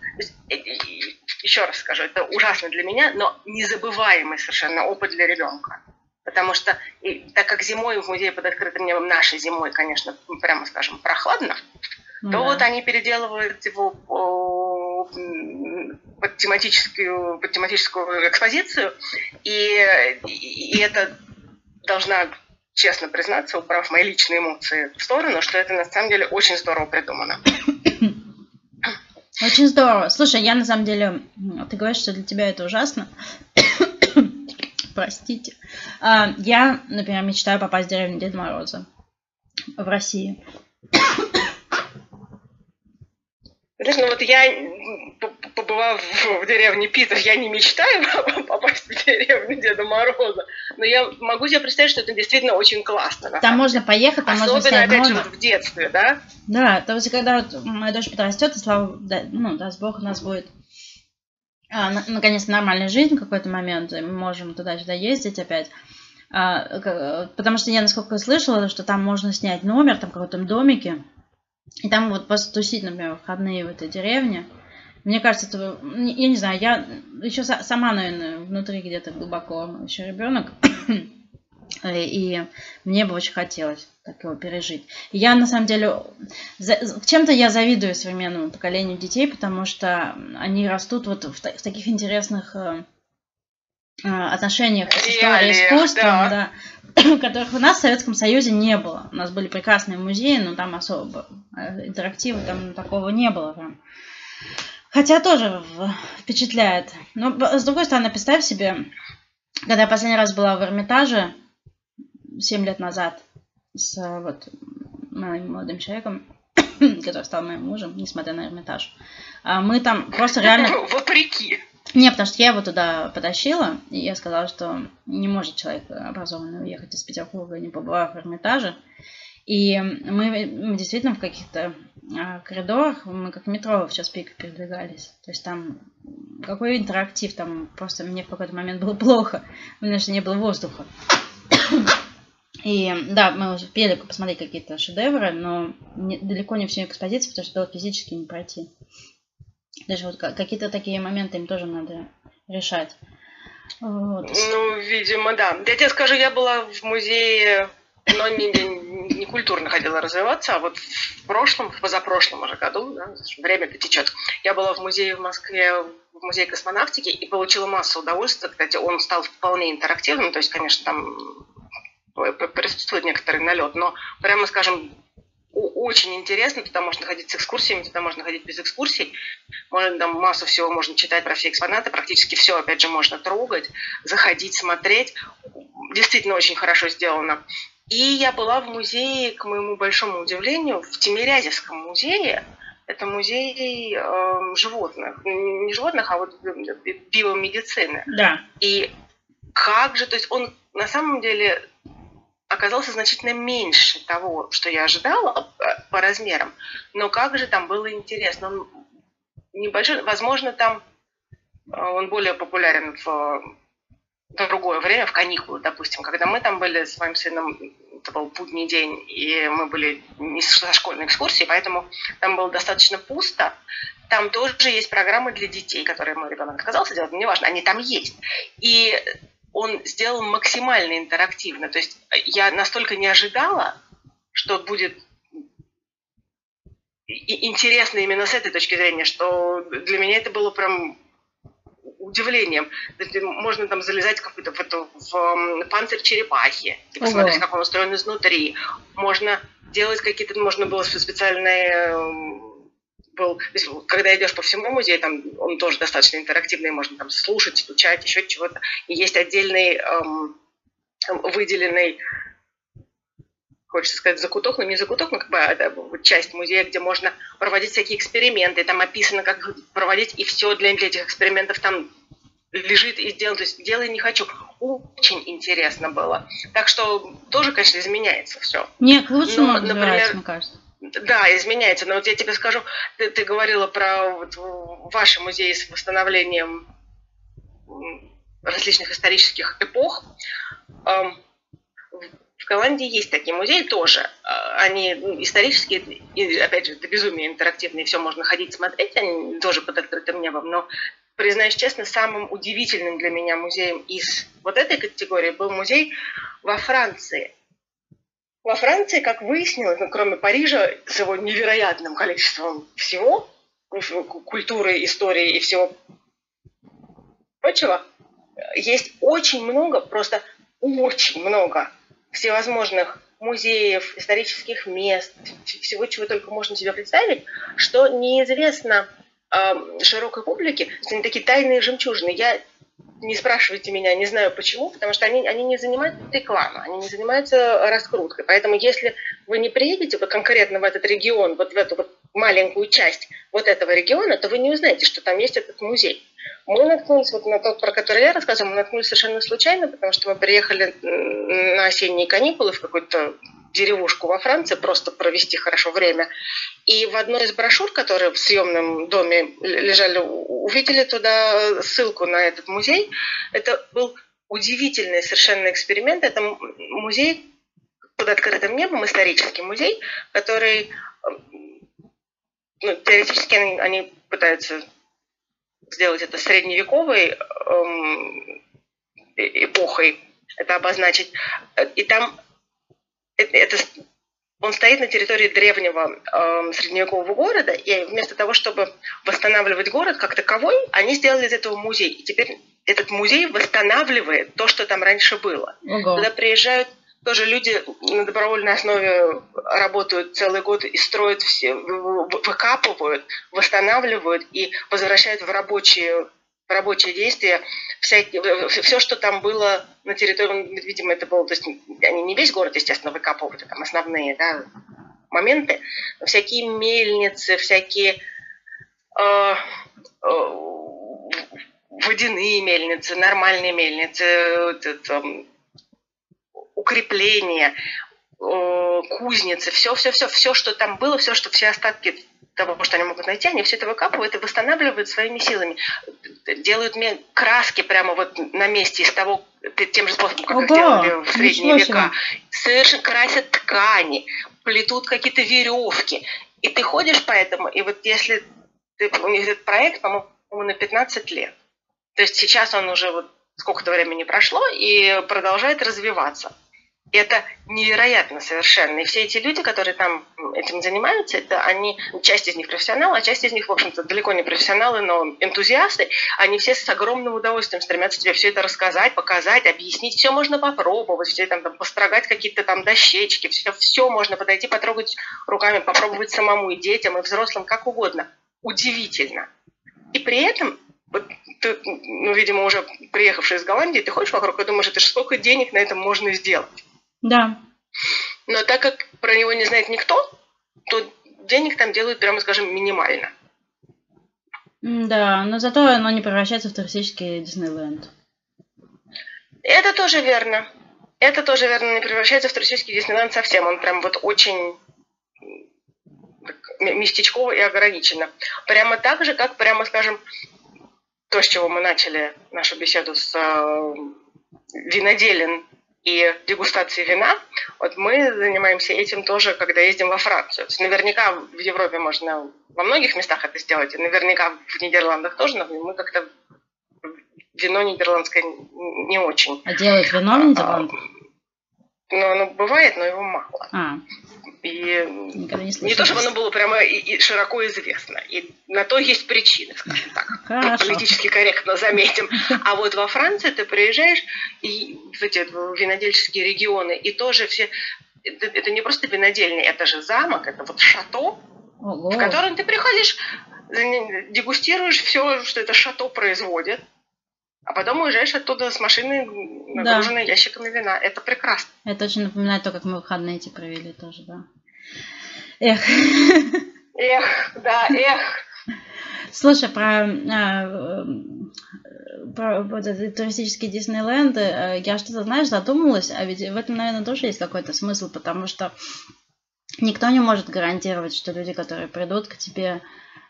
еще раз скажу, это ужасно для меня, но незабываемый совершенно опыт для ребенка. Потому что, и, так как зимой в музее под открытым небом, нашей зимой, конечно, прямо скажем, прохладно, то да. вот они переделывают его под тематическую, под тематическую экспозицию, и, и это должна честно признаться, убрав мои личные эмоции в сторону, что это на самом деле очень здорово придумано. Очень здорово. Слушай, я на самом деле, ты говоришь, что для тебя это ужасно. Простите. А, я, например, мечтаю попасть в деревню Деда Мороза в России. Знаешь, ну вот я, побывав в деревне Питер, я не мечтаю [LAUGHS] попасть в деревню Деда Мороза, но я могу себе представить, что это действительно очень классно. Там можно поехать, там Особенно, можно снять опять же, вот в детстве, да? Да, то есть когда вот моя дочь подрастет, и слава, да, ну, даст Бог, у нас будет а, наконец нормальная жизнь в какой-то момент, и мы можем туда-сюда ездить опять. А, потому что я, насколько слышала, что там можно снять номер, там в каком-то домике, и там вот постусить, например, выходные в этой деревне. Мне кажется, это, я не знаю, я еще сама, наверное, внутри где-то глубоко еще ребенок. [COUGHS] И мне бы очень хотелось так его пережить. я, на самом деле, чем-то я завидую современному поколению детей, потому что они растут вот в, в таких интересных э, отношениях с историей искусством, да. да, [CLEARS THROAT] которых у нас в Советском Союзе не было. У нас были прекрасные музеи, но там особо интерактива там такого не было. Прям. Хотя тоже впечатляет. Но, с другой стороны, представь себе, когда я последний раз была в Эрмитаже, 7 лет назад, с вот моим молодым человеком, [CLEARS THROAT] который стал моим мужем, несмотря на Эрмитаж, а мы там просто реально... [LAUGHS] Вопреки. Не, потому что я его туда потащила, и я сказала, что не может человек образованный уехать из Петербурга, не побывав в Эрмитаже. И мы, мы действительно в каких-то а, коридорах, мы как метро в час пик передвигались. То есть там какой интерактив, там просто мне в какой-то момент было плохо, у меня же не было воздуха. И да, мы успели посмотреть какие-то шедевры, но не, далеко не всю экспозицию, потому что было физически не пройти. Даже вот какие-то такие моменты им тоже надо решать. Вот. Ну, видимо, да. Я тебе скажу, я была в музее, но не, не, не культурно хотела развиваться, а вот в прошлом, в позапрошлом уже году, да, время-то течет, я была в музее в Москве, в музее космонавтики и получила массу удовольствия. Кстати, он стал вполне интерактивным, то есть, конечно, там присутствует некоторый налет, но прямо скажем, очень интересно, туда можно ходить с экскурсиями, туда можно ходить без экскурсий. Можно, там массу всего можно читать про все экспонаты, практически все, опять же, можно трогать, заходить, смотреть. Действительно очень хорошо сделано. И я была в музее, к моему большому удивлению, в Тимирязевском музее. Это музей э, животных. Не животных, а вот биомедицины. Да. И как же, то есть он на самом деле оказался значительно меньше того, что я ожидала э, по размерам. Но как же там было интересно. Он небольшой, возможно, там э, он более популярен в другое время, в каникулы, допустим, когда мы там были с моим сыном, это был будний день, и мы были не со школьной экскурсии, поэтому там было достаточно пусто. Там тоже есть программы для детей, которые мой ребенок отказался делать, но неважно, они там есть. И он сделал максимально интерактивно. То есть э, я настолько не ожидала, что будет интересно именно с этой точки зрения, что для меня это было прям удивлением. Можно там залезать какую-то в, эту, в панцирь черепахи и посмотреть, как он устроен изнутри. Можно делать какие-то, можно было специальные был, когда идешь по всему музею, там он тоже достаточно интерактивный, можно там слушать, стучать, еще чего-то. И есть отдельный эм, выделенный хочется сказать, закуток, но не закуток, но как бы это часть музея, где можно проводить всякие эксперименты, там описано, как проводить, и все для, для этих экспериментов там лежит и сделано, то есть делай не хочу. Очень интересно было. Так что тоже, конечно, изменяется все. Не, к лучшему, например, мне кажется. Да, изменяется. Но вот я тебе скажу, ты, ты говорила про вот ваши музеи с восстановлением различных исторических эпох. В Голландии есть такие музеи тоже. А, они ну, исторические, и, опять же, это безумие интерактивные, все можно ходить, смотреть, они тоже под открытым небом. Но, признаюсь честно, самым удивительным для меня музеем из вот этой категории был музей во Франции. Во Франции, как выяснилось, ну, кроме Парижа, с его невероятным количеством всего, культуры, истории и всего прочего, есть очень много, просто очень много всевозможных музеев, исторических мест, всего, чего только можно себе представить, что неизвестно э, широкой публике, они такие тайные жемчужины. Я не спрашивайте меня, не знаю почему, потому что они, они не занимаются рекламой, они не занимаются раскруткой. Поэтому если вы не приедете вот конкретно в этот регион, вот в эту вот маленькую часть вот этого региона, то вы не узнаете, что там есть этот музей. Мы наткнулись вот на тот, про который я рассказывала, мы наткнулись совершенно случайно, потому что мы приехали на осенние каникулы в какой-то деревушку во Франции, просто провести хорошо время. И в одной из брошюр, которые в съемном доме лежали, увидели туда ссылку на этот музей. Это был удивительный совершенно эксперимент. Это музей под открытым небом, исторический музей, который ну, теоретически они, они пытаются сделать это средневековой эм, эпохой, это обозначить. И там это, он стоит на территории древнего э, средневекового города, и вместо того, чтобы восстанавливать город как таковой, они сделали из этого музей. И теперь этот музей восстанавливает то, что там раньше было. Ого. Туда приезжают тоже люди на добровольной основе работают целый год и строят все, выкапывают, восстанавливают и возвращают в рабочие, рабочие действия всякие, все, что там было на территории, видимо, это было, то есть они не весь город, естественно, выкапывают, там основные да, моменты, всякие мельницы, всякие э, э, водяные мельницы, нормальные мельницы, это, укрепления, кузницы, все, все, все, все, что там было, все, что все остатки того, что они могут найти, они все это выкапывают и восстанавливают своими силами. Делают мне краски прямо вот на месте из того, тем же способом, как Ого, их делали в средние века. Совершенно красят ткани, плетут какие-то веревки. И ты ходишь по этому, и вот если ты, у них этот проект, по-моему, на 15 лет. То есть сейчас он уже вот сколько-то времени прошло и продолжает развиваться. И это невероятно совершенно. И все эти люди, которые там этим занимаются, это они, часть из них профессионалы, а часть из них, в общем-то, далеко не профессионалы, но энтузиасты. Они все с огромным удовольствием стремятся тебе все это рассказать, показать, объяснить. Все можно попробовать, все там, там построгать какие-то там дощечки, все, все можно подойти, потрогать руками, попробовать самому и детям, и взрослым, как угодно. Удивительно. И при этом вот ты, ну, видимо, уже приехавший из Голландии, ты ходишь вокруг и думаешь, это же сколько денег на этом можно сделать. Да. Но так как про него не знает никто, то денег там делают, прямо скажем, минимально. Да, но зато оно не превращается в туристический Диснейленд. Это тоже верно. Это тоже верно, не превращается в туристический Диснейленд совсем. Он прям вот очень местечково и ограниченно. Прямо так же, как, прямо скажем, то, с чего мы начали нашу беседу с э, виноделен и дегустации вина, вот мы занимаемся этим тоже, когда ездим во Францию. То есть наверняка в Европе можно во многих местах это сделать, и наверняка в Нидерландах тоже, но мы как-то вино нидерландское не очень. А делают вино в Нидерландах? Ну, оно бывает, но его мало. А. И не, не то, чтобы оно было прямо и, и широко известно. И на то есть причины, скажем так. [LAUGHS] Хорошо. Политически корректно заметим. А вот во Франции ты приезжаешь, и в эти винодельческие регионы, и тоже все... Это, это не просто винодельня, это же замок, это вот шато, Ого. в котором ты приходишь, дегустируешь все, что это шато производит, а потом уезжаешь оттуда с машиной, нагруженной да. ящиками вина. Это прекрасно. Это очень напоминает то, как мы выходные эти провели тоже, да. Эх. Эх, да, эх. Слушай, про, а, про вот эти туристические Диснейленды, э, я что-то, знаешь, задумалась, а ведь в этом, наверное, тоже есть какой-то смысл, потому что никто не может гарантировать, что люди, которые придут к тебе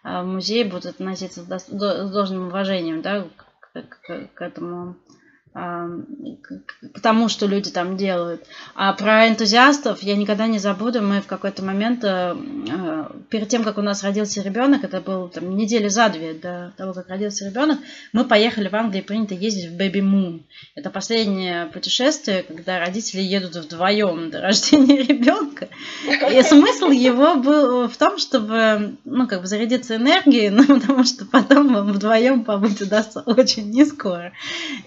э, в музей, будут относиться с должным уважением, да, к, к этому к тому, что люди там делают. А про энтузиастов я никогда не забуду. Мы в какой-то момент, э, э, перед тем, как у нас родился ребенок, это было там недели за две до того, как родился ребенок, мы поехали в Англию, принято ездить в Baby Moon. Это последнее путешествие, когда родители едут вдвоем до рождения [LAUGHS] ребенка. И смысл его был в том, чтобы, ну, как бы зарядиться энергией, [LAUGHS] ну, потому что потом вам вдвоем побыть удастся очень не скоро.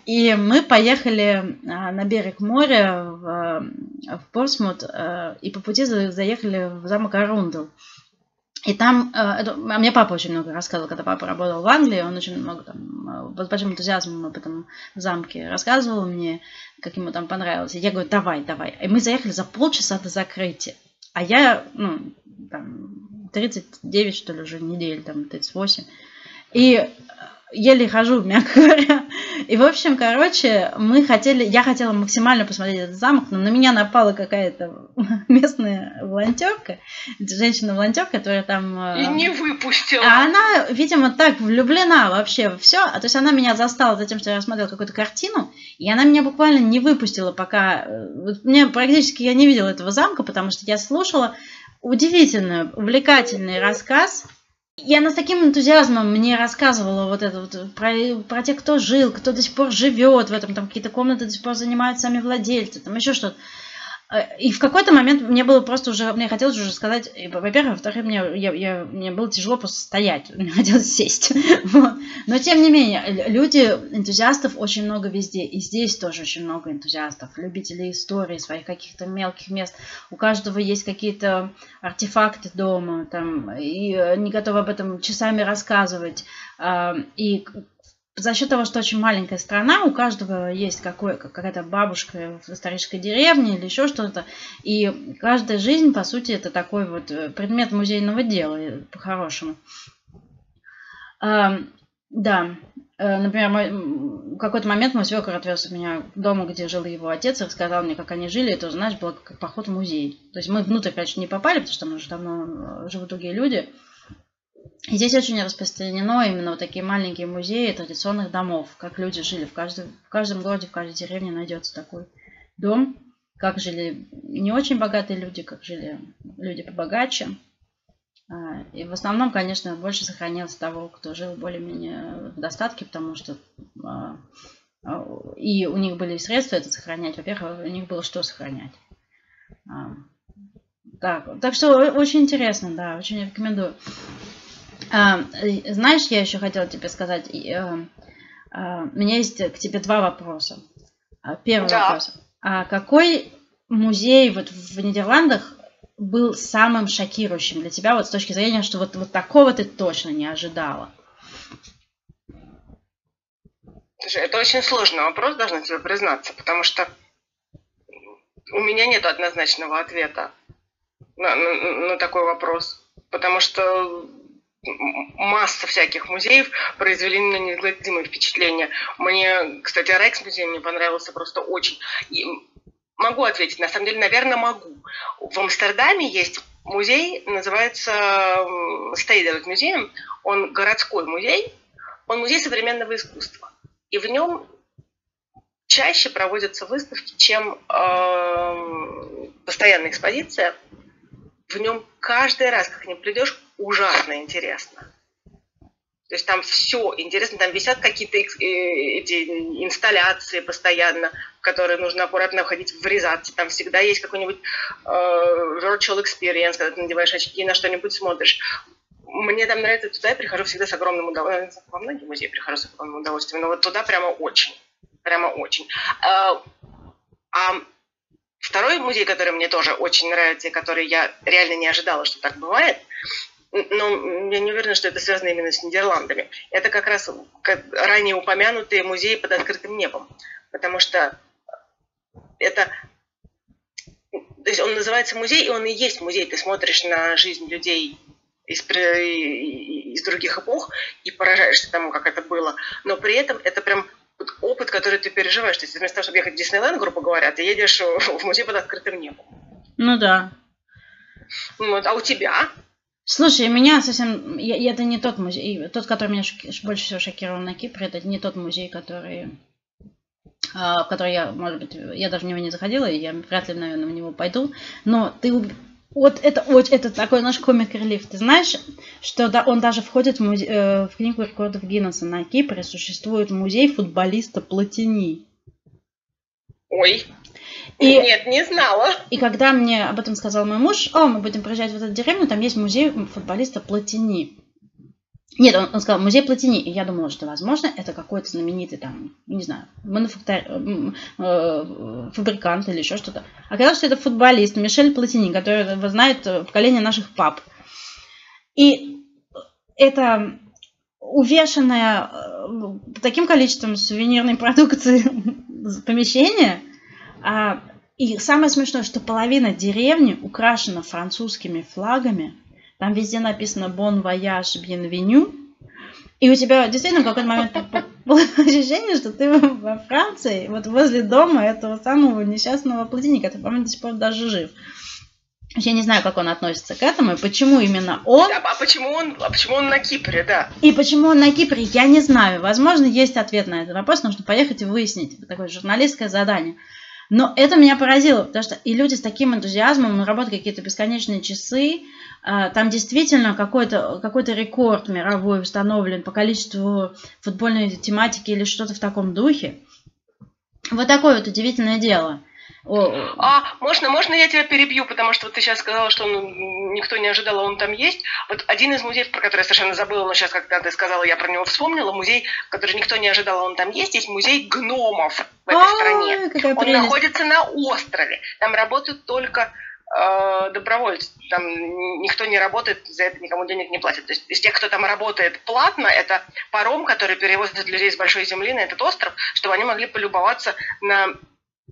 И мы мы поехали а, на берег моря в, в Портсмут а, и по пути заехали в замок Арундел. И там, а, это, а мне папа очень много рассказывал, когда папа работал в Англии, он очень много там, с большим энтузиазмом об этом замке рассказывал мне, как ему там понравилось. И я говорю, давай, давай. И мы заехали за полчаса до закрытия. А я, ну, там, 39, что ли, уже недель, там, 38. И еле хожу, мягко говоря. И, в общем, короче, мы хотели, я хотела максимально посмотреть этот замок, но на меня напала какая-то [LAUGHS] местная волонтерка, женщина-волонтер, которая там... Э, И не выпустила. А она, видимо, так влюблена вообще во все. А то есть она меня застала за тем, что я рассмотрела какую-то картину, и она меня буквально не выпустила, пока... Э, вот мне практически я не видела этого замка, потому что я слушала удивительный, увлекательный рассказ и она с таким энтузиазмом мне рассказывала вот это вот про, про тех, кто жил, кто до сих пор живет в этом, там какие-то комнаты до сих пор занимают сами владельцы, там еще что-то. Э, и в какой-то момент мне было просто уже, мне хотелось уже сказать, во-первых, во-вторых, мне, я, я, мне было тяжело просто стоять, [LAUGHS] мне хотелось сесть. [LAUGHS] вот. Но тем не менее, люди, энтузиастов очень много везде, и здесь тоже очень много энтузиастов, любителей истории, своих каких-то мелких мест. У каждого есть какие-то артефакты дома, там, и они готовы об этом часами рассказывать. А, и за счет того, что очень маленькая страна, у каждого есть какая-то бабушка в исторической деревне или еще что-то. И каждая жизнь, по сути, это такой вот э, предмет музейного дела, э, по-хорошему. А, да, э, например, в какой-то момент мой свекор отвез меня дому, где жил его отец, и рассказал мне, как они жили. Это, знаешь, было как поход в музей. То есть мы внутрь, конечно, не попали, потому что там уже давно живут другие люди. И здесь очень распространено именно вот такие маленькие музеи традиционных домов, как люди жили. В каждом, в каждом городе, в каждой деревне найдется такой дом, как жили не очень богатые люди, как жили люди побогаче. А, и в основном, конечно, больше сохранилось того, кто жил более-менее в достатке, потому что а, а, и у них были средства это сохранять. Во-первых, у них было что сохранять. Так, так что очень интересно, да, очень рекомендую. А, знаешь, я еще хотела тебе сказать, а, а, у меня есть к тебе два вопроса. Первый да. вопрос. А какой музей вот в Нидерландах был самым шокирующим для тебя, вот с точки зрения, что вот, вот такого ты точно не ожидала? Слушай, это очень сложный вопрос, должна тебе признаться, потому что у меня нет однозначного ответа на, на, на такой вопрос. Потому что масса всяких музеев произвели на неизгладимое впечатление. Мне, кстати, Рекс музей мне понравился просто очень. И могу ответить, на самом деле, наверное, могу. В Амстердаме есть музей, называется Стейдерт музей. Он городской музей, он музей современного искусства. И в нем чаще проводятся выставки, чем э, постоянная экспозиция. В нем каждый раз, как к ним придешь, ужасно интересно. То есть там все интересно, там висят какие-то э, эти инсталляции постоянно, в которые нужно аккуратно входить, врезаться. Там всегда есть какой-нибудь э, virtual experience, когда ты надеваешь очки и на что-нибудь смотришь. Мне там нравится, туда я прихожу всегда с огромным удовольствием. Во многие музеи прихожу с огромным удовольствием, но вот туда прямо очень. Прямо очень. А, а второй музей, который мне тоже очень нравится, и который я реально не ожидала, что так бывает, но я не уверена, что это связано именно с Нидерландами. Это как раз как ранее упомянутые музеи под открытым небом. Потому что это... То есть он называется музей, и он и есть музей. Ты смотришь на жизнь людей из, из других эпох и поражаешься тому, как это было. Но при этом это прям опыт, который ты переживаешь. То есть вместо того, чтобы ехать в Диснейленд, грубо говоря, ты едешь [LAUGHS] в музей под открытым небом. Ну да. Вот, а у тебя? Слушай, меня совсем... Я, это не тот музей. Тот, который меня шоки, больше всего шокировал на Кипре, это не тот музей, который... А, в который я, может быть, я даже в него не заходила, и я вряд ли, наверное, в него пойду. Но ты... Вот это, вот это такой наш комик-релиф. Ты знаешь, что да, он даже входит в, музе... э, в книгу рекордов Гиннесса. На Кипре существует музей футболиста Платини. Ой, и, Нет, не знала. И когда мне об этом сказал мой муж, о, мы будем приезжать в эту деревню, там есть музей футболиста Платини. Нет, он, он сказал музей Платини. И я думала, что, возможно, это какой-то знаменитый там, не знаю, мануфактор... э, фабрикант или еще что-то. Оказалось, что это футболист Мишель Платини, который знает поколение наших пап. И это увешанное э, таким количеством сувенирной продукции [LAUGHS] помещение, а, и самое смешное, что половина деревни украшена французскими флагами. Там везде написано «Bon voyage, bienvenue». И у тебя действительно в какой-то момент [LAUGHS] было ощущение, что ты во Франции, вот возле дома этого самого несчастного плотини, который, по-моему, до сих пор даже жив. Я не знаю, как он относится к этому, и почему именно он... А почему он, а почему он на Кипре, да? И почему он на Кипре, я не знаю. Возможно, есть ответ на этот вопрос, нужно поехать и выяснить. Это такое журналистское задание. Но это меня поразило, потому что и люди с таким энтузиазмом, работают какие-то бесконечные часы, а, там действительно какой-то какой рекорд мировой установлен по количеству футбольной тематики или что-то в таком духе. Вот такое вот удивительное дело. О. А, можно, можно я тебя перебью, потому что вот ты сейчас сказала, что он, никто не ожидал, а он там есть. Вот один из музеев, про который я совершенно забыла, но сейчас, когда ты сказала, я про него вспомнила, музей, который никто не ожидал, а он там есть, есть музей гномов в этой стране. Он находится на острове. Там работают только э, добровольцы. Там никто не работает, за это никому денег не платит. То есть из тех, кто там работает платно, это паром, который перевозит людей с большой земли на этот остров, чтобы они могли полюбоваться на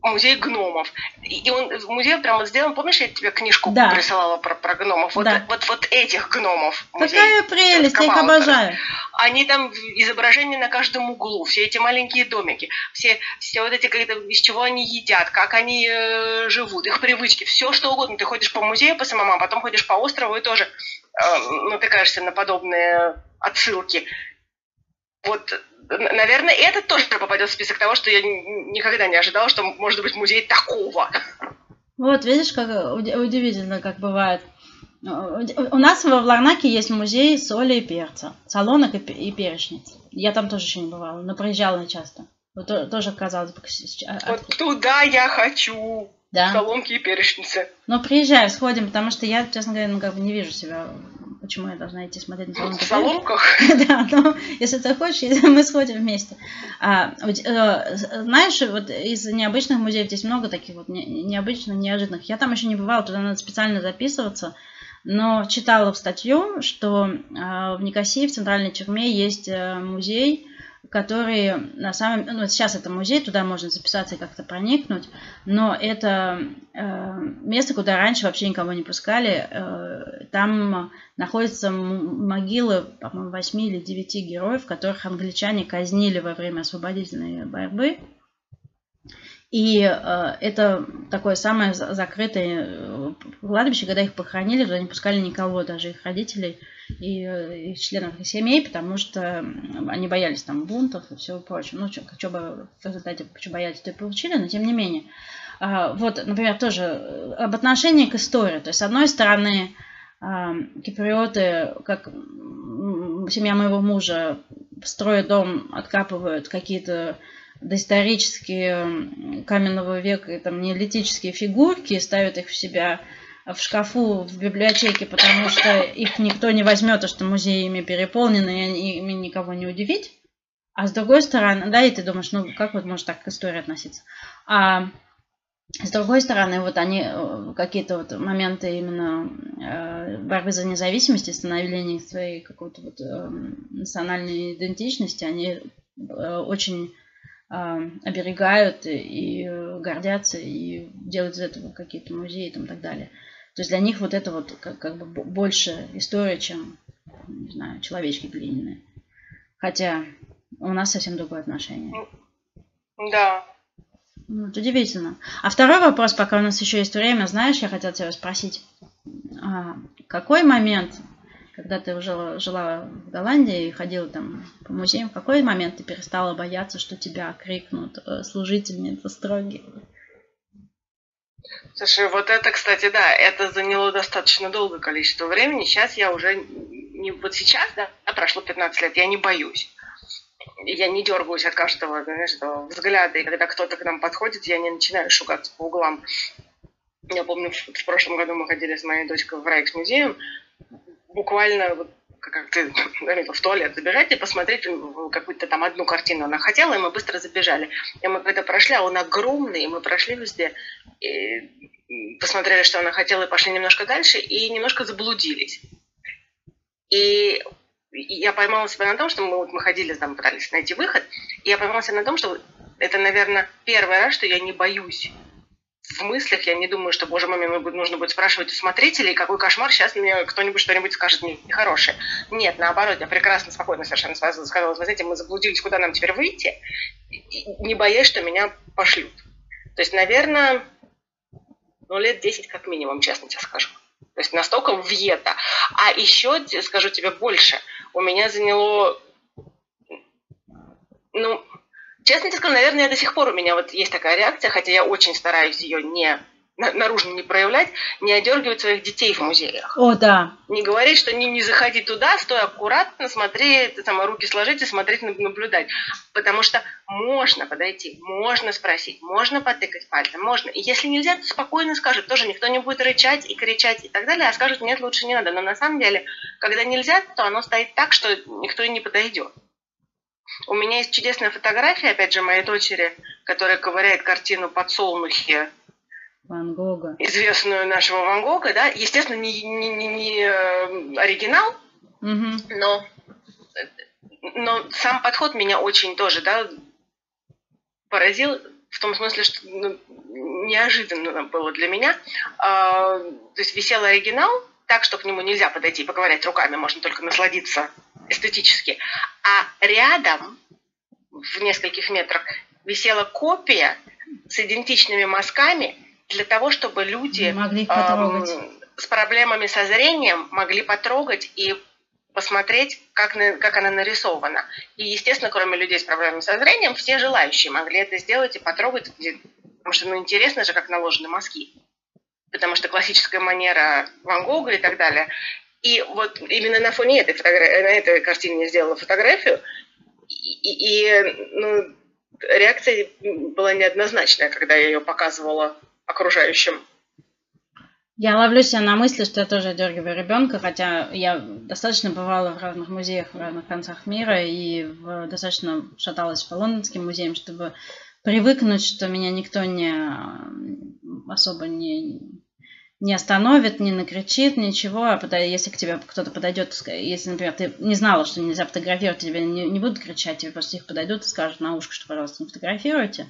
музей гномов. И он в музее прям вот сделан, помнишь, я тебе книжку да. присылала про, про гномов? Вот, да. вот, вот этих гномов. Какая прелесть, я их обожаю. Они там изображения на каждом углу, все эти маленькие домики, все, все вот эти, из чего они едят, как они э, живут, их привычки, все что угодно. Ты ходишь по музею по самому, а потом ходишь по острову и тоже э, натыкаешься на подобные отсылки. Вот наверное, это тоже попадет в список того, что я никогда не ожидала, что может быть музей такого. Вот, видишь, как удивительно, как бывает. У нас в Ларнаке есть музей соли и перца, солонок и перечниц. Я там тоже еще не бывала, но проезжала часто. Вот тоже казалось бы... Вот туда я хочу. Да. Соломки и перечницы. Ну, приезжай, сходим, потому что я, честно говоря, ну, как бы не вижу себя Почему я должна идти смотреть на соломку? В соломках? [LAUGHS] да, но если ты хочешь, мы сходим вместе. А, э, знаешь, вот из необычных музеев здесь много таких вот необычных, неожиданных. Я там еще не бывала, туда надо специально записываться. Но читала в статью, что а, в Никосии, в центральной тюрьме, есть э, музей, которые на самом ну, сейчас это музей, туда можно записаться и как-то проникнуть, но это э, место, куда раньше вообще никого не пускали. Э, там находятся могилы, по-моему, 8 или 9 героев, которых англичане казнили во время освободительной борьбы. И э, это такое самое закрытое э, кладбище, когда их похоронили, туда не пускали никого, даже их родителей и, и членов их семей, потому что они боялись там бунтов и всего прочего. Ну, что бы в результате что боялись, то и получили, но тем не менее. А, вот, например, тоже э, об отношении к истории. То есть, с одной стороны, а, киприоты, как семья моего мужа, строят дом, откапывают какие-то доисторические каменного века и там неолитические фигурки, ставят их в себя в шкафу в библиотеке, потому что их никто не возьмет, а что музей ими переполнен, и ими никого не удивить. А с другой стороны, да, и ты думаешь, ну как вот может так к истории относиться? А с другой стороны, вот они э, какие-то вот моменты именно э, борьбы за независимость и становления своей какой-то вот э, национальной идентичности, они э, очень оберегают и гордятся и делают из этого какие-то музеи и там, так далее. То есть для них вот это вот как, как бы больше история, чем, не знаю, человечки глиняные. Хотя у нас совсем другое отношение. Да. Вот, удивительно. А второй вопрос, пока у нас еще есть время, знаешь, я хотела тебя спросить. А, какой момент, когда ты уже жила в Голландии и ходила там по музеям, в какой момент ты перестала бояться, что тебя крикнут э, служительница строгие? Слушай, вот это, кстати, да, это заняло достаточно долгое количество времени. Сейчас я уже не вот сейчас, да, прошло 15 лет, я не боюсь. Я не дергаюсь от каждого знаешь, взгляда, и когда кто-то к нам подходит, я не начинаю шугаться по углам. Я помню, в, прошлом году мы ходили с моей дочкой в Райкс-музеем, буквально вот как ты заметил, в туалет забежать и посмотреть какую-то там одну картину она хотела, и мы быстро забежали. И мы когда прошли, а он огромный, и мы прошли везде, и посмотрели, что она хотела, и пошли немножко дальше, и немножко заблудились. И я поймала себя на том, что мы, вот, мы ходили, там, пытались найти выход, и я поймала себя на том, что это, наверное, первый раз, что я не боюсь в мыслях я не думаю, что, боже мой, мне нужно будет спрашивать у смотрителей, какой кошмар, сейчас мне кто-нибудь что-нибудь скажет нехорошее. Нет, наоборот, я прекрасно, спокойно совершенно сказала, вы знаете, мы заблудились, куда нам теперь выйти, не боясь, что меня пошлют. То есть, наверное, ну, лет 10 как минимум, честно тебе скажу. То есть настолько въето. А еще, скажу тебе больше, у меня заняло, ну, Честно тебе скажу, наверное, до сих пор у меня вот есть такая реакция, хотя я очень стараюсь ее не наружно не проявлять, не одергивать своих детей в музеях. О, да. Не говорить, что не, не заходи туда, стой аккуратно, смотри, ты сама руки сложить и смотреть, наблюдать. Потому что можно подойти, можно спросить, можно потыкать пальцем, можно. И если нельзя, то спокойно скажут. Тоже никто не будет рычать и кричать и так далее, а скажут, нет, лучше не надо. Но на самом деле, когда нельзя, то оно стоит так, что никто и не подойдет. У меня есть чудесная фотография, опять же, моей дочери, которая ковыряет картину «Подсолнухи» Ван Гога. Известную нашего Ван Гога, да. Естественно, не, не, не, не э, оригинал, угу. но, но сам подход меня очень тоже, да, поразил в том смысле, что ну, неожиданно было для меня. А, то есть висел оригинал, так, что к нему нельзя подойти и поговорить руками, можно только насладиться эстетически. А рядом, в нескольких метрах, висела копия с идентичными мазками для того, чтобы люди могли потрогать. С проблемами со зрением могли потрогать и посмотреть, как, как она нарисована. И, естественно, кроме людей с проблемами со зрением, все желающие могли это сделать и потрогать, потому что ну, интересно же, как наложены мазки. Потому что классическая манера Ван Гога и так далее. И вот именно на фоне этой, фотографии, на этой картине я сделала фотографию, и, и, ну, реакция была неоднозначная, когда я ее показывала окружающим. Я ловлю себя на мысли, что я тоже одергиваю ребенка, хотя я достаточно бывала в разных музеях в разных концах мира и в, достаточно шаталась по лондонским музеям, чтобы привыкнуть, что меня никто не особо не, не остановит, не накричит, ничего. А если к тебе кто-то подойдет, если, например, ты не знала, что нельзя фотографировать, тебе не, не будут кричать, тебе просто их подойдут и скажут на ушко, что, пожалуйста, не фотографируйте.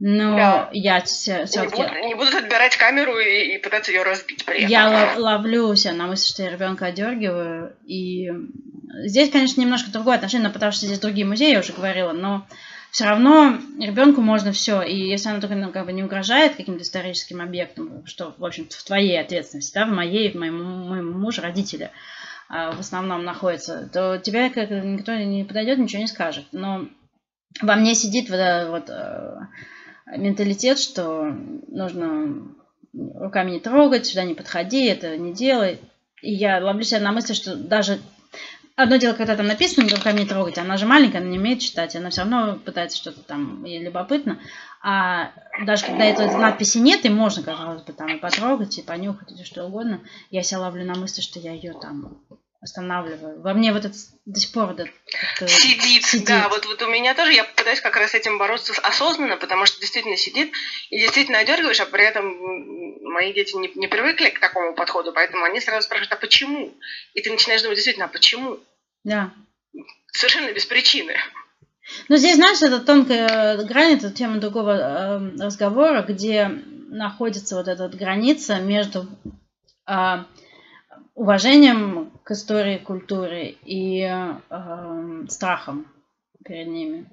Но да. я все-таки... Не, буд, не будут отбирать камеру и, и пытаться ее разбить при этом. Я ловлю себя на мысли, что я ребенка одергиваю. И здесь, конечно, немножко другое отношение, потому что здесь другие музеи, я уже говорила, но все равно ребенку можно все. И если она только ну, как бы не угрожает каким-то историческим объектам, что, в общем в твоей ответственности, да, в моей, в моем, моему мужу, родителя а, в основном находится, то тебя как никто не подойдет, ничего не скажет. Но во мне сидит вот, вот э, менталитет, что нужно руками не трогать, сюда не подходи, это не делай. И я ловлю себя на мысли, что даже одно дело, когда там написано руками не трогать, она же маленькая, она не умеет читать, она все равно пытается что-то там, ей любопытно. А даже когда этой надписи нет, и можно, казалось бы, там и потрогать, и понюхать, и что угодно, я себя ловлю на мысли, что я ее там останавливаю. Во мне вот это до сих пор вот это, сидит, сидит. Да, вот, вот у меня тоже, я пытаюсь как раз с этим бороться осознанно, потому что действительно сидит и действительно одергиваешь, а при этом мои дети не, не привыкли к такому подходу, поэтому они сразу спрашивают, а почему? И ты начинаешь думать, действительно, а почему? Да. Совершенно без причины. Ну, здесь, знаешь, это тонкая грань, это тема другого э, разговора, где находится вот эта граница между э, уважением к истории, культуре и э, страхом перед ними.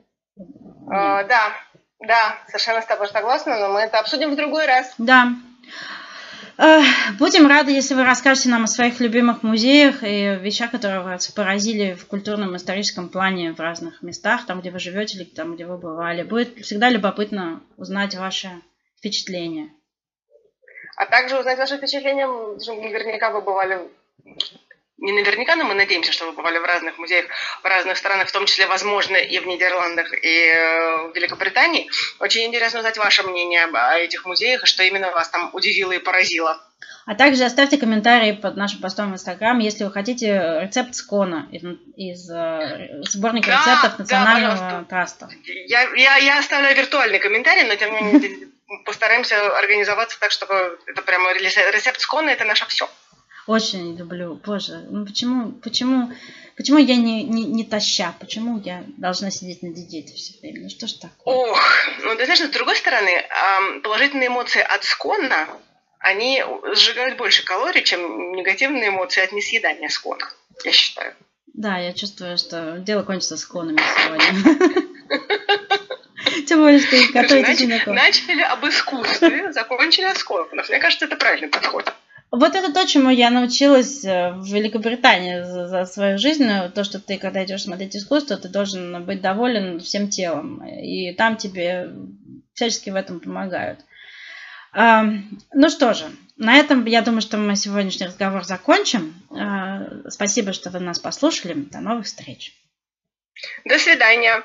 А, да, да, совершенно с тобой согласна, но мы это обсудим в другой раз. Да. Будем рады, если вы расскажете нам о своих любимых музеях и вещах, которые вас поразили в культурном историческом плане в разных местах, там, где вы живете или там, где вы бывали. Будет всегда любопытно узнать ваши впечатления а также узнать ваши впечатления. Наверняка вы бывали не наверняка, но мы надеемся, что вы бывали в разных музеях, в разных странах, в том числе, возможно, и в Нидерландах, и э, в Великобритании. Очень интересно узнать ваше мнение о этих музеях, и что именно вас там удивило и поразило. А также оставьте комментарии под нашим постом в Инстаграм, если вы хотите рецепт скона из, из э, сборника да, рецептов Национального да, траста. Я, я, я оставляю виртуальный комментарий, но тем не менее [LAUGHS] постараемся организоваться так, чтобы это прямо рецепт скона это наше все. Очень люблю. Боже, ну почему, почему, почему я не, не, не таща? Почему я должна сидеть на диете все время? Ну что ж такое? Ох, ну ты знаешь, с другой стороны, положительные эмоции от скона, они сжигают больше калорий, чем негативные эмоции от несъедания скона, я считаю. Да, я чувствую, что дело кончится сконами сегодня. [LAUGHS] Тем более, что готовить. Начали об искусстве, закончили о скорпионах. Мне кажется, это правильный подход. Вот это то, чему я научилась э, в Великобритании за, за свою жизнь. То, что ты, когда идешь смотреть искусство, ты должен быть доволен всем телом. И там тебе всячески в этом помогают. Ну что же, на этом я думаю, что мы сегодняшний разговор закончим. Спасибо, что вы нас послушали. До новых встреч. До свидания.